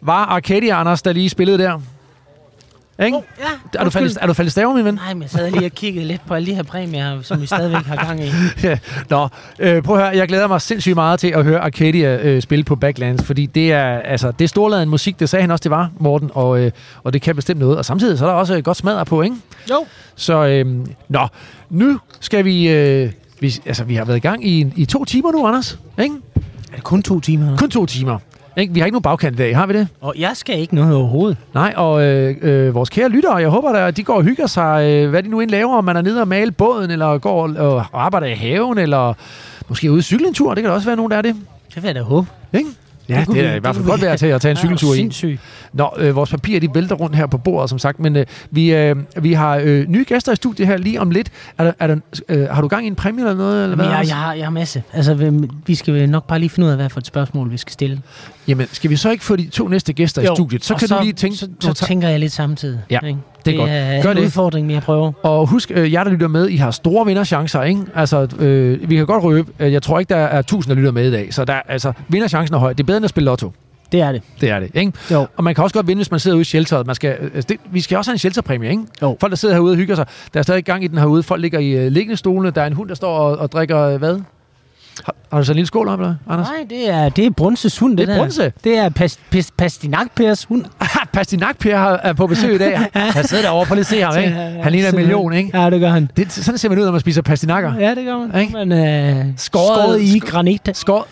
Var Arcadia, Anders, der lige spillede der. Ikke? Oh, ja, er, du faldet, er du faldet staver, min ven? Nej, men jeg sad lige og kiggede lidt på alle de her præmier, som vi stadigvæk har gang i. Ja. Nå, øh, prøv at høre, jeg glæder mig sindssygt meget til at høre Arcadia øh, spille på Backlands, fordi det er, altså, det er storladen musik, det sagde han også, det var, Morten, og, øh, og det kan bestemt noget. Og samtidig så er der også godt smadret på, ikke? Jo. Så, øh, nå, nu skal vi, øh, vi, altså, vi har været i gang i, i to timer nu, Anders, ikke? Er det kun to timer? Eller? Kun to timer. Ikke? Vi har ikke nogen bagkant i dag, har vi det? Og jeg skal ikke noget overhovedet. Nej, og øh, øh, vores kære lyttere, jeg håber, at de går og hygger sig, øh, hvad de nu end laver, om man er nede og male båden, eller går og, og arbejder i haven, eller måske ude og cykle en tur. Det kan da også være nogen, der er det. Det vil jeg da håbe. Ikke? Ja, det, det er i hvert fald godt være til at tage en cykeltur i. Nå, øh, vores papirer, de vælter rundt her på bordet, som sagt, men øh, vi, øh, vi har øh, nye gæster i studiet her lige om lidt. Er der, er der, øh, har du gang i en præmie eller noget? Eller hvad, jeg, jeg, har, jeg har masse. Altså, vi- vi skal nok bare lige finde ud af, hvad for et spørgsmål, vi skal stille. Jamen, skal vi så ikke få de to næste gæster i studiet? Så og kan du lige tænke... Så, så ta- tænker jeg lidt samtidig. Ja, ikke? det er godt. er Gør en det. udfordring, men jeg prøver. Og husk, øh, jer der lytter med, I har store vinderchancer, ikke? Altså, øh, vi kan godt røbe, jeg tror ikke, der er tusind, der lytter med i dag. Så der, altså, vinderchancen er høj. Det er bedre end at spille lotto. Det er det. Det er det, ikke? Jo. Og man kan også godt vinde, hvis man sidder ude i shelteret. Man skal, altså det, vi skal også have en shelterpræmie, ikke? Jo. Folk, der sidder herude og hygger sig. Der er stadig gang i den herude. Folk ligger i øh, liggende stolene. Der er en hund, der står og, og drikker øh, hvad? Har, har du så en lille skål op, eller hvad, Anders? Nej, det er, det er Brunses hund, det, Det er der. Brunse? Det er pas, pas, Pastinakpers hund. Pastinak Per har- er på besøg i dag. Han sidder derovre. Prøv lige at se ham, ikke? Han ligner en million, ikke? Ja, det gør han. Det, sådan ser man ud, når man spiser pastinakker. Ja, det gør man. Ikke? Men, øh, Skåret- skåret i granit. Skål.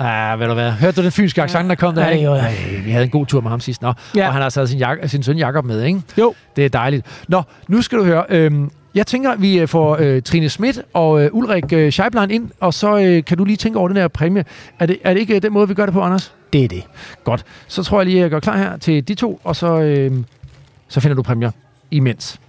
Ah, ved du hvad? Hørte du den fynske accent, der kom der? Ja, det gjorde jeg. Ej, vi havde en god tur med ham sidst. Nå, Ja. og han har taget sin, jak- sin søn Jakob med, ikke? Jo. Det er dejligt. Nå, nu skal du høre. Øhm, jeg tænker, at vi øh, får øh, Trine Schmidt og øh, Ulrik øh, Scheiblein ind, og så øh, kan du lige tænke over den her præmie. Er det, er det ikke øh, den måde, vi gør det på, Anders? Det er det. Godt. Så tror jeg lige, at jeg gør klar her til de to, og så, øh, så finder du præmier imens.